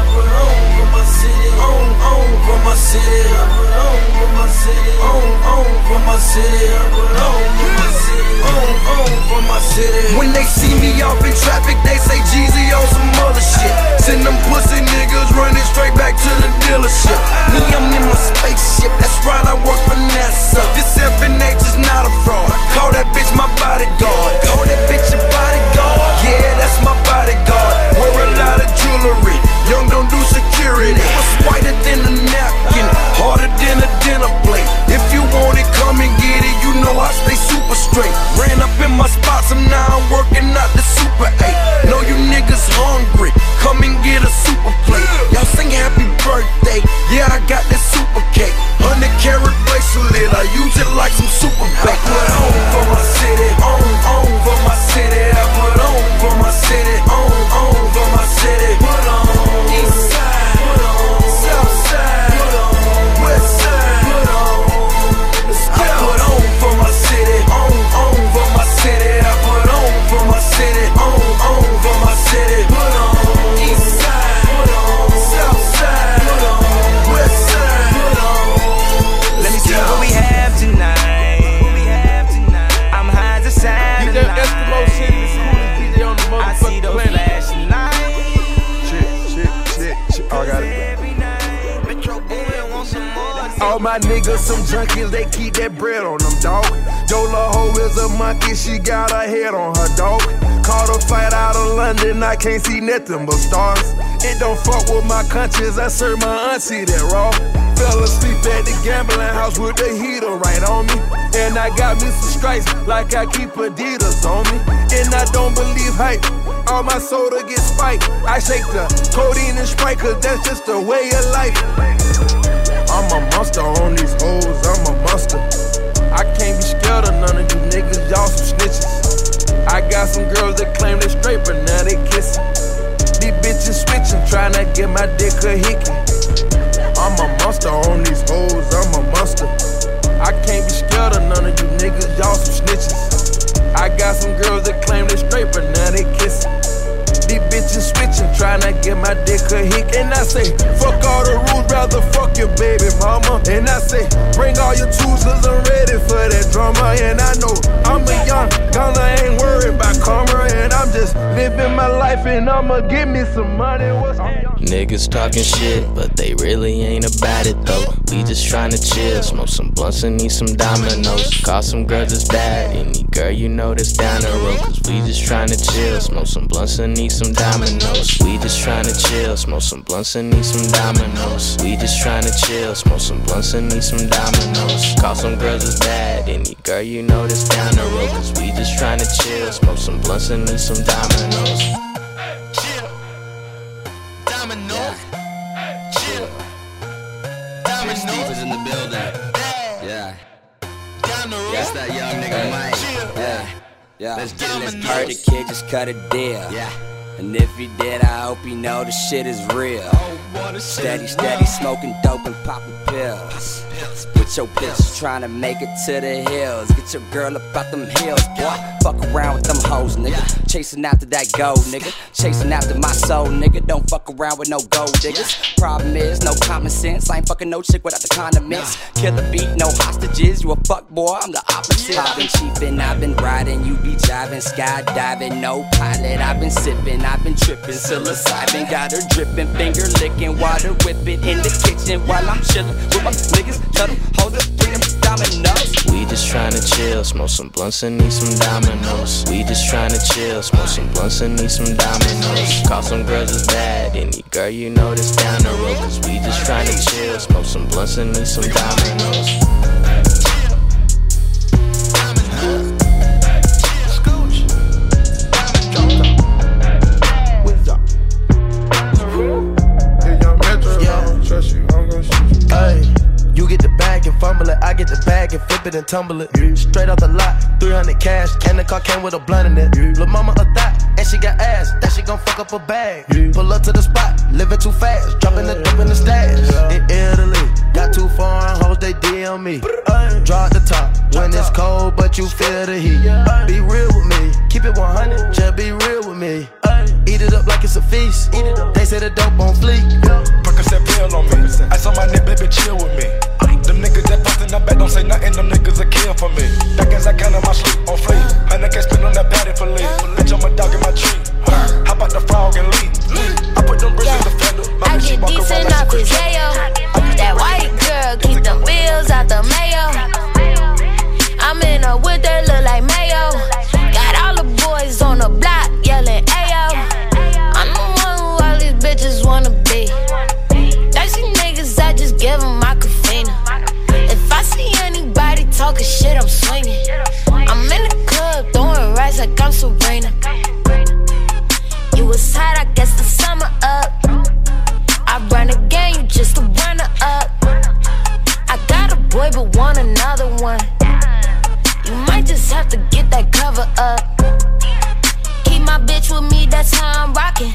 [SPEAKER 7] for my city. On for my city, on, on for my city. On for my on, on for my. When they see me off in traffic, they say Jeezy on some other shit. Send them pussy niggas running straight back to the dealership. Me, I'm in my spaceship, that's right, I work for NASA. This FNH is not a fraud. Call
[SPEAKER 6] nothing but stars. It don't fuck with my conscience, I serve my auntie that raw. Fell asleep at the gambling house with the heater right on me. And I got me some stripes like I keep Adidas on me. And I don't believe hype. All my soda gets spiked. I shake the codeine and Sprite, cause that's just the way of life. I'm a monster on these hoes, I'm a monster. I can't be scared of none of you niggas, y'all some snitches. I got some girls that claim they straight, but now they kissing. Bitches switching, trying to get my dick a hickey. I'm a monster on these hoes, I'm a monster. I can't be scared of none of you niggas, y'all some snitches. I got some girls that switching, tryna get my dick a hick. And I say, fuck all the rules, rather fuck your baby mama. And I say, bring all your tools, I'm ready for that drama. And I know I'm a young gunner, ain't worried about karma. And I'm just living my life, and I'ma give me some money. What's
[SPEAKER 10] Niggas talking shit, but they really ain't about it though. We just tryna chill, smoke some blunts and eat some dominoes. Call some girls that's bad, any girl you know that's down the road. Cause we just tryna chill, smoke some blunts and eat some dominoes. We just tryna chill, smoke some blunts and eat some dominoes. We just tryna chill, smoke some blunts and eat some dominoes. Call some girls that's bad, any girl you know that's down the road. Cause we just tryna chill, smoke some blunts and eat some dominoes.
[SPEAKER 3] Steve is in the building. Yeah. That's that young nigga Mike. Yeah. Yeah.
[SPEAKER 8] Let's get this
[SPEAKER 3] Heard the kid just cut a deal. Yeah. And if he did, I hope he know the shit is real. Steady, steady, smoking dope and popping pills. With your bitch trying to make it to the hills. Get your girl up out them hills, boy. Fuck around with them hoes, nigga. Chasing after that gold, nigga. Chasing after my soul, nigga. Don't fuck around with no gold diggers. Problem is, no common sense. I ain't fucking no chick without the condiments. Kill the beat, no hostages. You a fuck boy, I'm the opposite. I've been cheaping, I've been riding. You be jiving, skydiving. No pilot, I've been sipping, I've been tripping. Psilocybin got her dripping, finger licking.
[SPEAKER 8] water, whip it in the kitchen while I'm chillin' with my niggas. Them, hold up, bring them dominoes.
[SPEAKER 10] We just tryna chill, smoke some blunts and eat some dominoes. We just tryna chill, smoke some blunts and eat some dominoes. Call some girls is bad, any girl you know that's down the road. Cause we just tryna chill, smoke some blunts and eat some dominoes.
[SPEAKER 11] I get the bag and flip it and tumble it. Straight off the lot, 300 cash, and the car came with a blunt in it. Lil' mama a thot, and she got ass. That she gon' fuck up a bag. Pull up to the spot, living too fast, dropping the dope in the stash. In Italy, got two foreign hoes, they DM me. Drop the top when it's cold, but you feel the heat. Be real with me, keep it 100, just be real with me. Eat it up like it's a feast. Eat it up. They say the dope on fleek.
[SPEAKER 12] Percocet pill on me. I saw my nigga, baby, chill with me. Them niggas that post in the back don't say nothing, them niggas are kill for me. Back as I count in my sleep on fleek. And I can spin on that patty for leave. Bitch, I'm a dog in my tree. How about the frog and leave? I put them bricks in the fender. My
[SPEAKER 13] I
[SPEAKER 12] bitch,
[SPEAKER 13] get decent
[SPEAKER 12] like
[SPEAKER 13] off
[SPEAKER 12] she
[SPEAKER 13] his
[SPEAKER 12] crazy.
[SPEAKER 13] yayo. That white girl keep the wheels out the mayo. I'm in a whip that look like mayo. Got all the boys on the block yelling bitches wanna be. Thirsty niggas, I just give them my cafetina. If I see anybody talking shit, I'm swinging. I'm in the club throwing rice like I'm Serena. You was hot, I guess the summer up. I run a game, you just a runner up. I got a boy, but want another one. You might just have to get that cover up. Keep my bitch with me, that's how I'm rocking.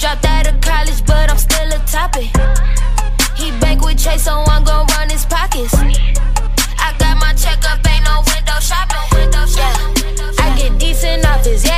[SPEAKER 13] Dropped out of college, but I'm still a topic. He bank with Chase, so I'm gon' run his pockets. I got my check up, ain't no window shopping. Yeah. I get decent off his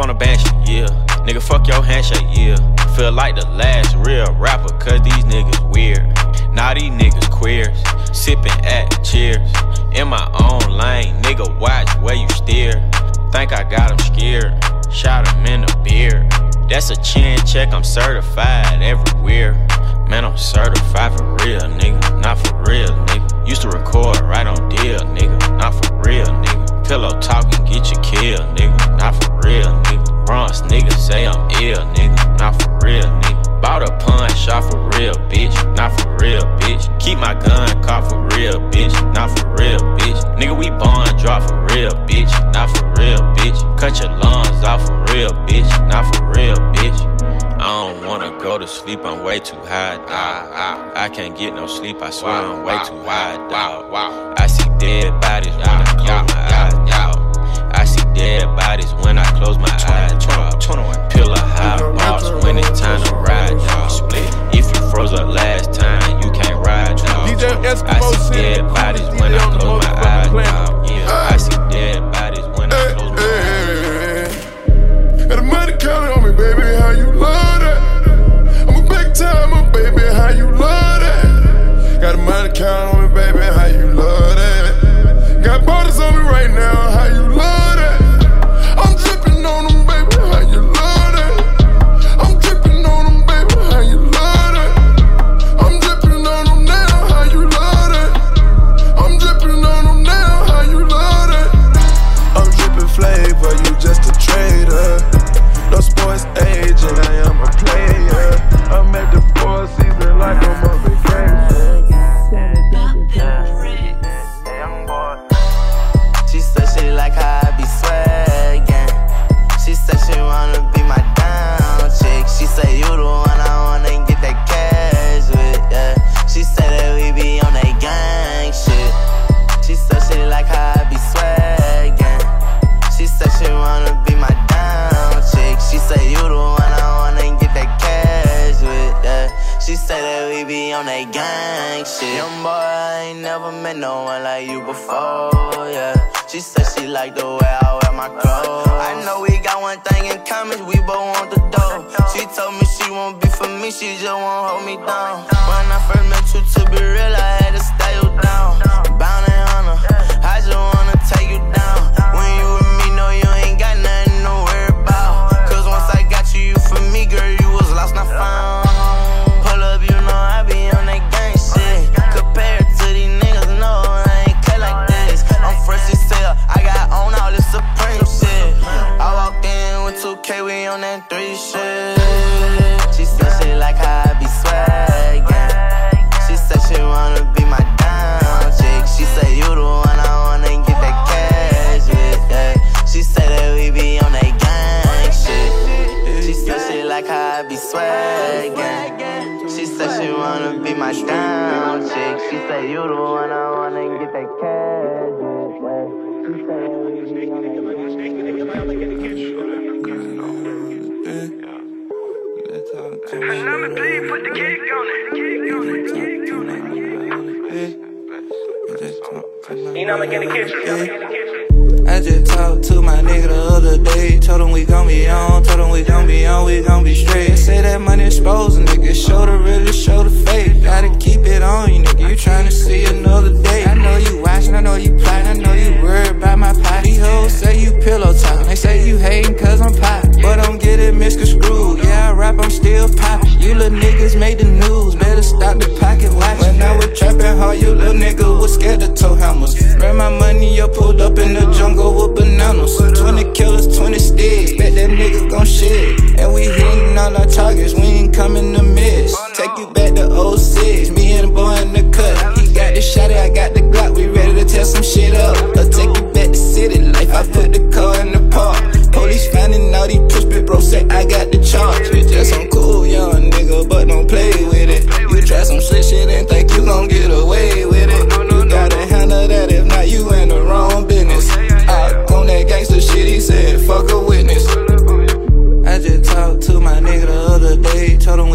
[SPEAKER 14] up on a banshee, yeah. Nigga, fuck your handshake, yeah. Feel like the last real rapper, cause these niggas weird. Now these niggas queers. Sippin' at cheers. In my own lane, nigga, watch where you steer. Think I got 'em scared. Shot 'em in the beard. That's a chin check, I'm certified everywhere. Man, I'm certified for real, nigga. Not for real, nigga. Used to record right on deal, nigga. Not for real, nigga. Pillow talking, get you killed, nigga. Not for real, nigga. Bronx nigga say I'm ill, nigga. Not for real, nigga. Bought a punch, shot for real, bitch. Not for real, bitch. Keep my gun, caught for real, bitch. Not for real, bitch. Nigga, we bond, drop for real, bitch. Not for real, bitch. Cut your lungs off for real, bitch. Not for real, bitch. I don't wanna go to sleep, I'm way too high, dog. I can't get no sleep, I swear I'm way too high, dog. I see dead bodies when I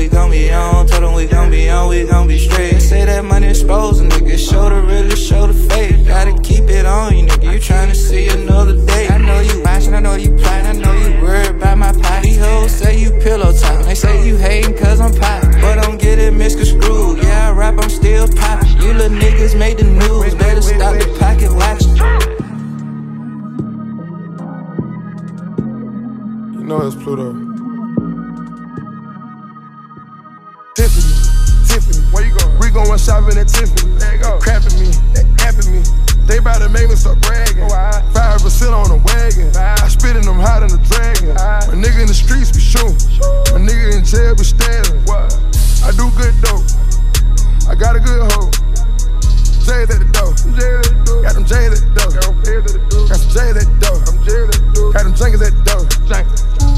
[SPEAKER 15] we
[SPEAKER 16] gon' be on, told him we gon' be on, we gon' be straight. They Say that money exposing, nigga. Show the really, show the fake. Gotta keep it on you, nigga. You tryna see another day. I know you watching, I know you plotting, I know you worried about my pot. These hoes say you pillow talking, they say you hating cause I'm pop. But don't get it misconstrued. Yeah, I rap, I'm still poppin'. You little niggas made the news, better stop the pocket watching.
[SPEAKER 6] You know it's Pluto. Going? Shopping at Tiffany. Go. Crapping me, they capping me. They bout to make me start bragging. Oh, Five percent on the wagon. I spit in them hot in the dragon. My nigga in the streets be shooting. My nigga in jail be stabbing. I do good dope. I got a good hoe. J's at the door. Got them J's at the door. Got some J's at the door. Got them Jenkins at the door.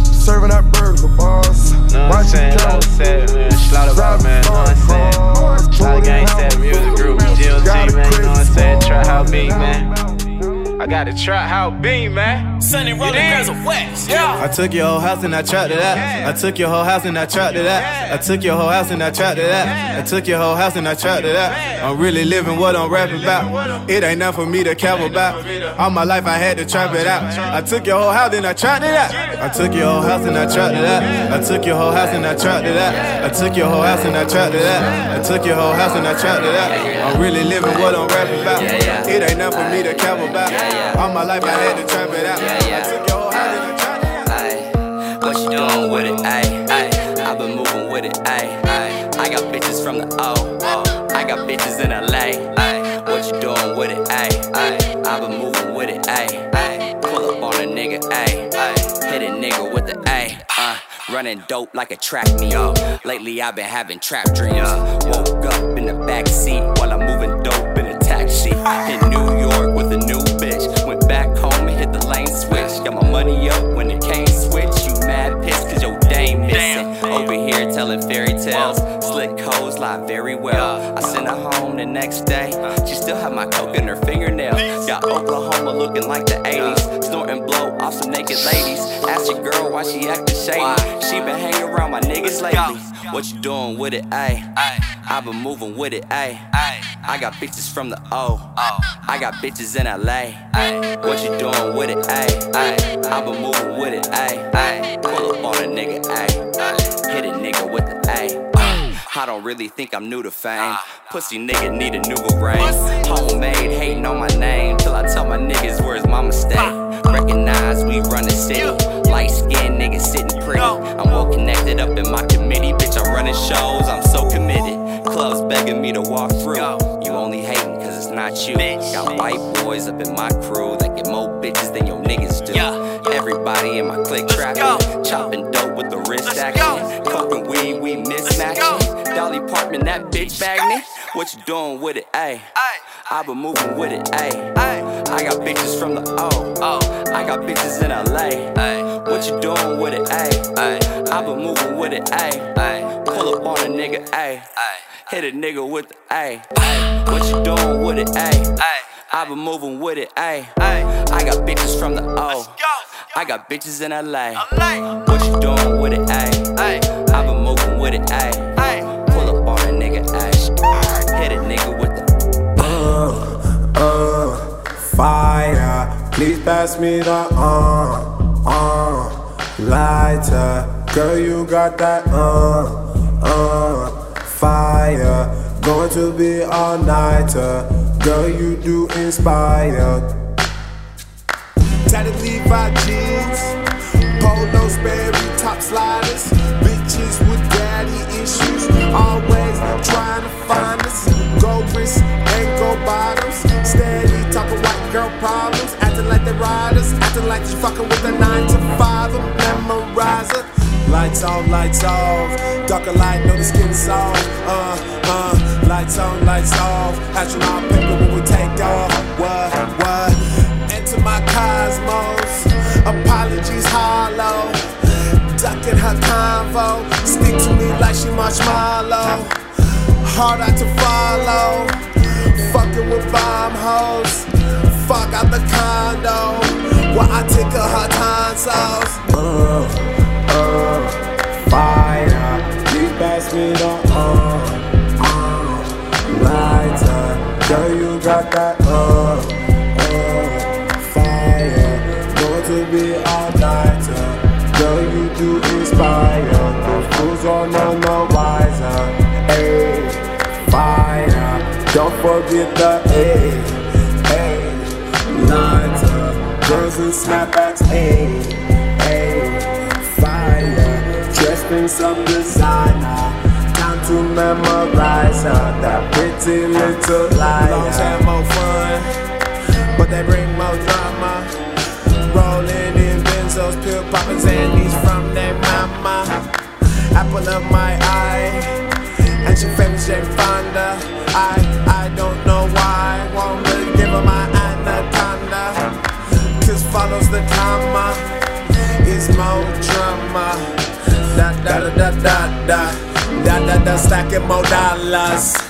[SPEAKER 6] Serving out burger boss.
[SPEAKER 17] Know what I'm saying? Low set, man. Slaughterbar, man. Know what I'm saying? Lot of gangsta music group. GLG, man. Know what I'm saying? Try how beat, man. I got to try how beat, man.
[SPEAKER 18] Sunny rolling girls of West. Yeah.
[SPEAKER 19] I took your whole house and I trapped it out. I took your whole house and I trapped it out. I took your whole house and I trapped it out. I took your whole house and I trapped it out. I'm really living what I'm rapping about. It ain't nothing for me to cap about. All my life I had to trap it out. I took your whole house and I trapped it out. I took your whole house and I trapped it out. I took your whole house and I trapped it out. I took your whole house and I trapped it out. I took your whole house and I trapped it out. I'm really living what I'm rapping about. It ain't nothing for me to cap about. All my life I had to trap it out. I took your whole house and I trapped it out.
[SPEAKER 3] What you doing with it, ayy, ayy? I've been moving with it, ayy, ayy. I got bitches from the O, oh. I got bitches in LA, ayy. What you doing with it, ayy, ayy? I've been moving with it, ayy, ayy. Pull up on a nigga, ayy, ayy. Hit a nigga with the A, uh. Running dope like a track meet. Lately I've been having trap dreams. Woke up in the back seat while I'm moving dope in a taxi. Hit New Money up when it came switch. You mad pissed cause your dame missing. Over here telling fairy tales. Slick hoes lie very well. I sent her home the next day. She still had my coke in her fingernail. Got Oklahoma looking like the 80s. Snorting blow off some naked ladies. Ask your girl why she acting shady. She been hanging around my niggas lately. What you doing with it, ayy? I been moving with it, ayy. I got bitches from the O. I got bitches in LA. What you doing with it, ayy? I been moving with it, ayy. Pull up on a nigga, ayy. Hit a nigga with the. I don't really think I'm new to fame. Pussy nigga need a new brain. Homemade, hating on my name. Till I tell my niggas where's his mama stay. Recognize we run the city. Light skinned niggas sitting pretty. I'm well connected up in my committee. Bitch, I'm running shows, I'm so committed. Clubs begging me to walk through. You only hating cause it's not you. Got white boys up in my crew that get more bitches than your niggas do. Everybody in my clique trapping. Chopping dope with the wrist action. Coke and weed, we mismatching. Dolly Parkman, that bitch bag me. What you doing with it, ayy? I been moving with it, ayy. I got bitches from the O. Oh. I got bitches in LA. What you doing with it, ayy? I been moving with it, ayy. Pull up on a nigga, ayy. Hit a nigga with the A. What you doing with it, ayy? I been moving with it, ayy. I got bitches from the O. I got bitches in LA. What you doing with it, ayy? I been moving with it, ayy.
[SPEAKER 20] Please pass me the uh, uh, lighter. Girl, you got that uh, uh, fire. Going to be all nighter. Girl, you do inspire. Tatted Levi jeans, polo Sperry top sliders, bitches with daddy issues, always trying to find us. Go wrist and go bottoms, steady talking white girl problems, acting like they riders, acting like you fucking with a nine to five memorizer. Lights on, lights off, darker light, know the skin soft. Uh, uh, lights on, lights off. Astronaut paper when we take off. What, what? Enter my cosmos. Apologies hollow. Ducking her convo. Stick to me like she marshmallow. Hard out to follow. Fucking with bomb hoes. Fuck out the condo. While I. Uh, uh, fire. Please pass me the uh, uh, lighter. Girl, you got that uh, uh, fire. Going to be all nighter. Girl, you do inspire. The fools none the Don't forget the A, A, lighter. Girls in snapbacks, hey, hey, fire. Dressed in some designer. Time to memorize her. That pretty little liar. Longs have more fun, but they bring more drama. Rolling in benzos, pill popping Xannies from their mama. Apple of my eye, and she famous Jane Fonda. I I don't know why, won't really give her my anaconda. Cause follows the comma, is more drama. Da da da da da da, da da stacking more dollars.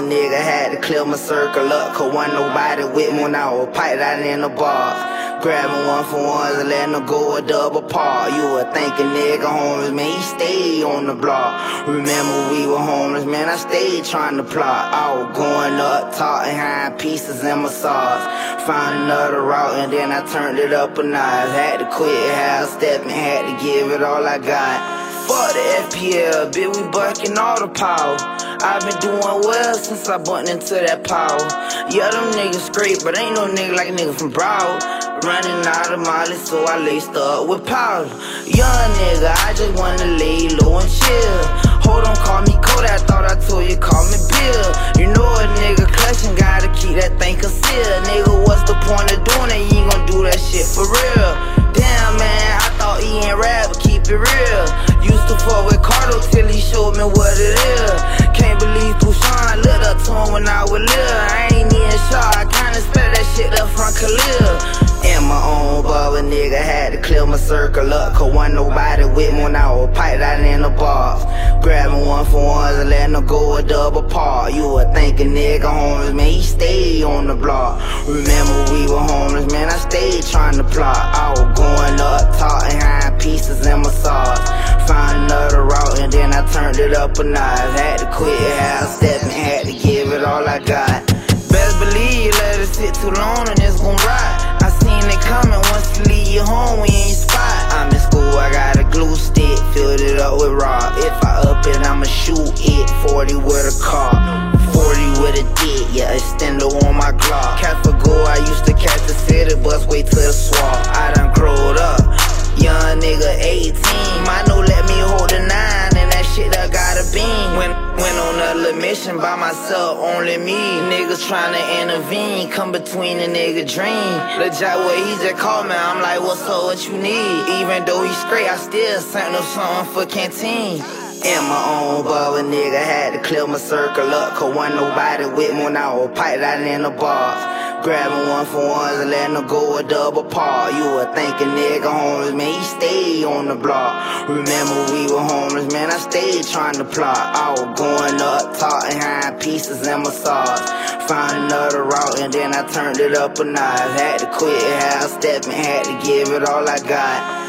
[SPEAKER 21] Bubble, nigga had to clear my circle up. Cause wasn't nobody with me when I was piped out in the bar. Grabbing one for ones and letting them go a double part. You would think a nigga homeless, man, he stayed on the block. Remember we were homeless, man, I stayed trying to plot. I was going up, talk and hiding pieces in my sauce. Found another route and then I turned it up a notch. Had to quit, half stepping, had to give it all I got. Fuck the FPL, bitch, we bucking all the power. I've been doing well since I bumped into that power. Yeah, them niggas great, but ain't no nigga like a nigga from Broward. Running out of Molly, so I laced up with powder. Young nigga, I just wanna lay low and chill. Hold on, call me Kodak, thought I told you, call me Bill. You know a nigga clutching, gotta keep that thing concealed. Nigga, what's the point of doing it? You ain't gon' do that shit for real. Damn, man, I thought he ain't rap, but keep it real. Used to fuck with Cardo till he showed me what it is. Can't believe through Sean lit up to him when I was little. I ain't even sure, I kinda spell that shit up from Khalil. In my own ball, nigga had to clear my circle up. Cause wasn't nobody with me when I was piped out in the bar. Grabbing one for one and letting them go a double par. You were thinking nigga homeless, man, he stayed on the block. Remember we were homeless, man, I stayed trying to plot. I was going up, talking high pieces and massage. Found another route and then I turned it up a notch. Had to quit, had to and had to give it all I got. Best believe let it sit too long and it's gon' ride. I seen it coming once you leave your home, we ain't spot. I'm in school, I got a glue stick, filled it up with rock. If I up it, I'ma shoot it. 40 with a car, 40 with a dick, yeah, extendo on my Glock. Catch for go, I used to catch the city bus, wait till the swap. I done growed up, young nigga 18. My no let me hold a nine, and that shit I got a beam. When went on a little mission by myself, only me. Niggas tryna intervene, come between a nigga dream. The jack what he just called me, I'm like, what's up, what you need? Even though he's straight, I still sent him something for canteen. In my own bubble, nigga, had to clear my circle up. Cause wasn't nobody with me when I was piped out in the bars. Grabbing one for ones and letting them go a double part. You would think a nigga homeless, man, he stayed on the block. Remember, we were homeless, man, I stayed trying to plot. I was going up, and high pieces in my sauce. Found another route and then I turned it up a notch. Had to quit, had step and had to give it all I got.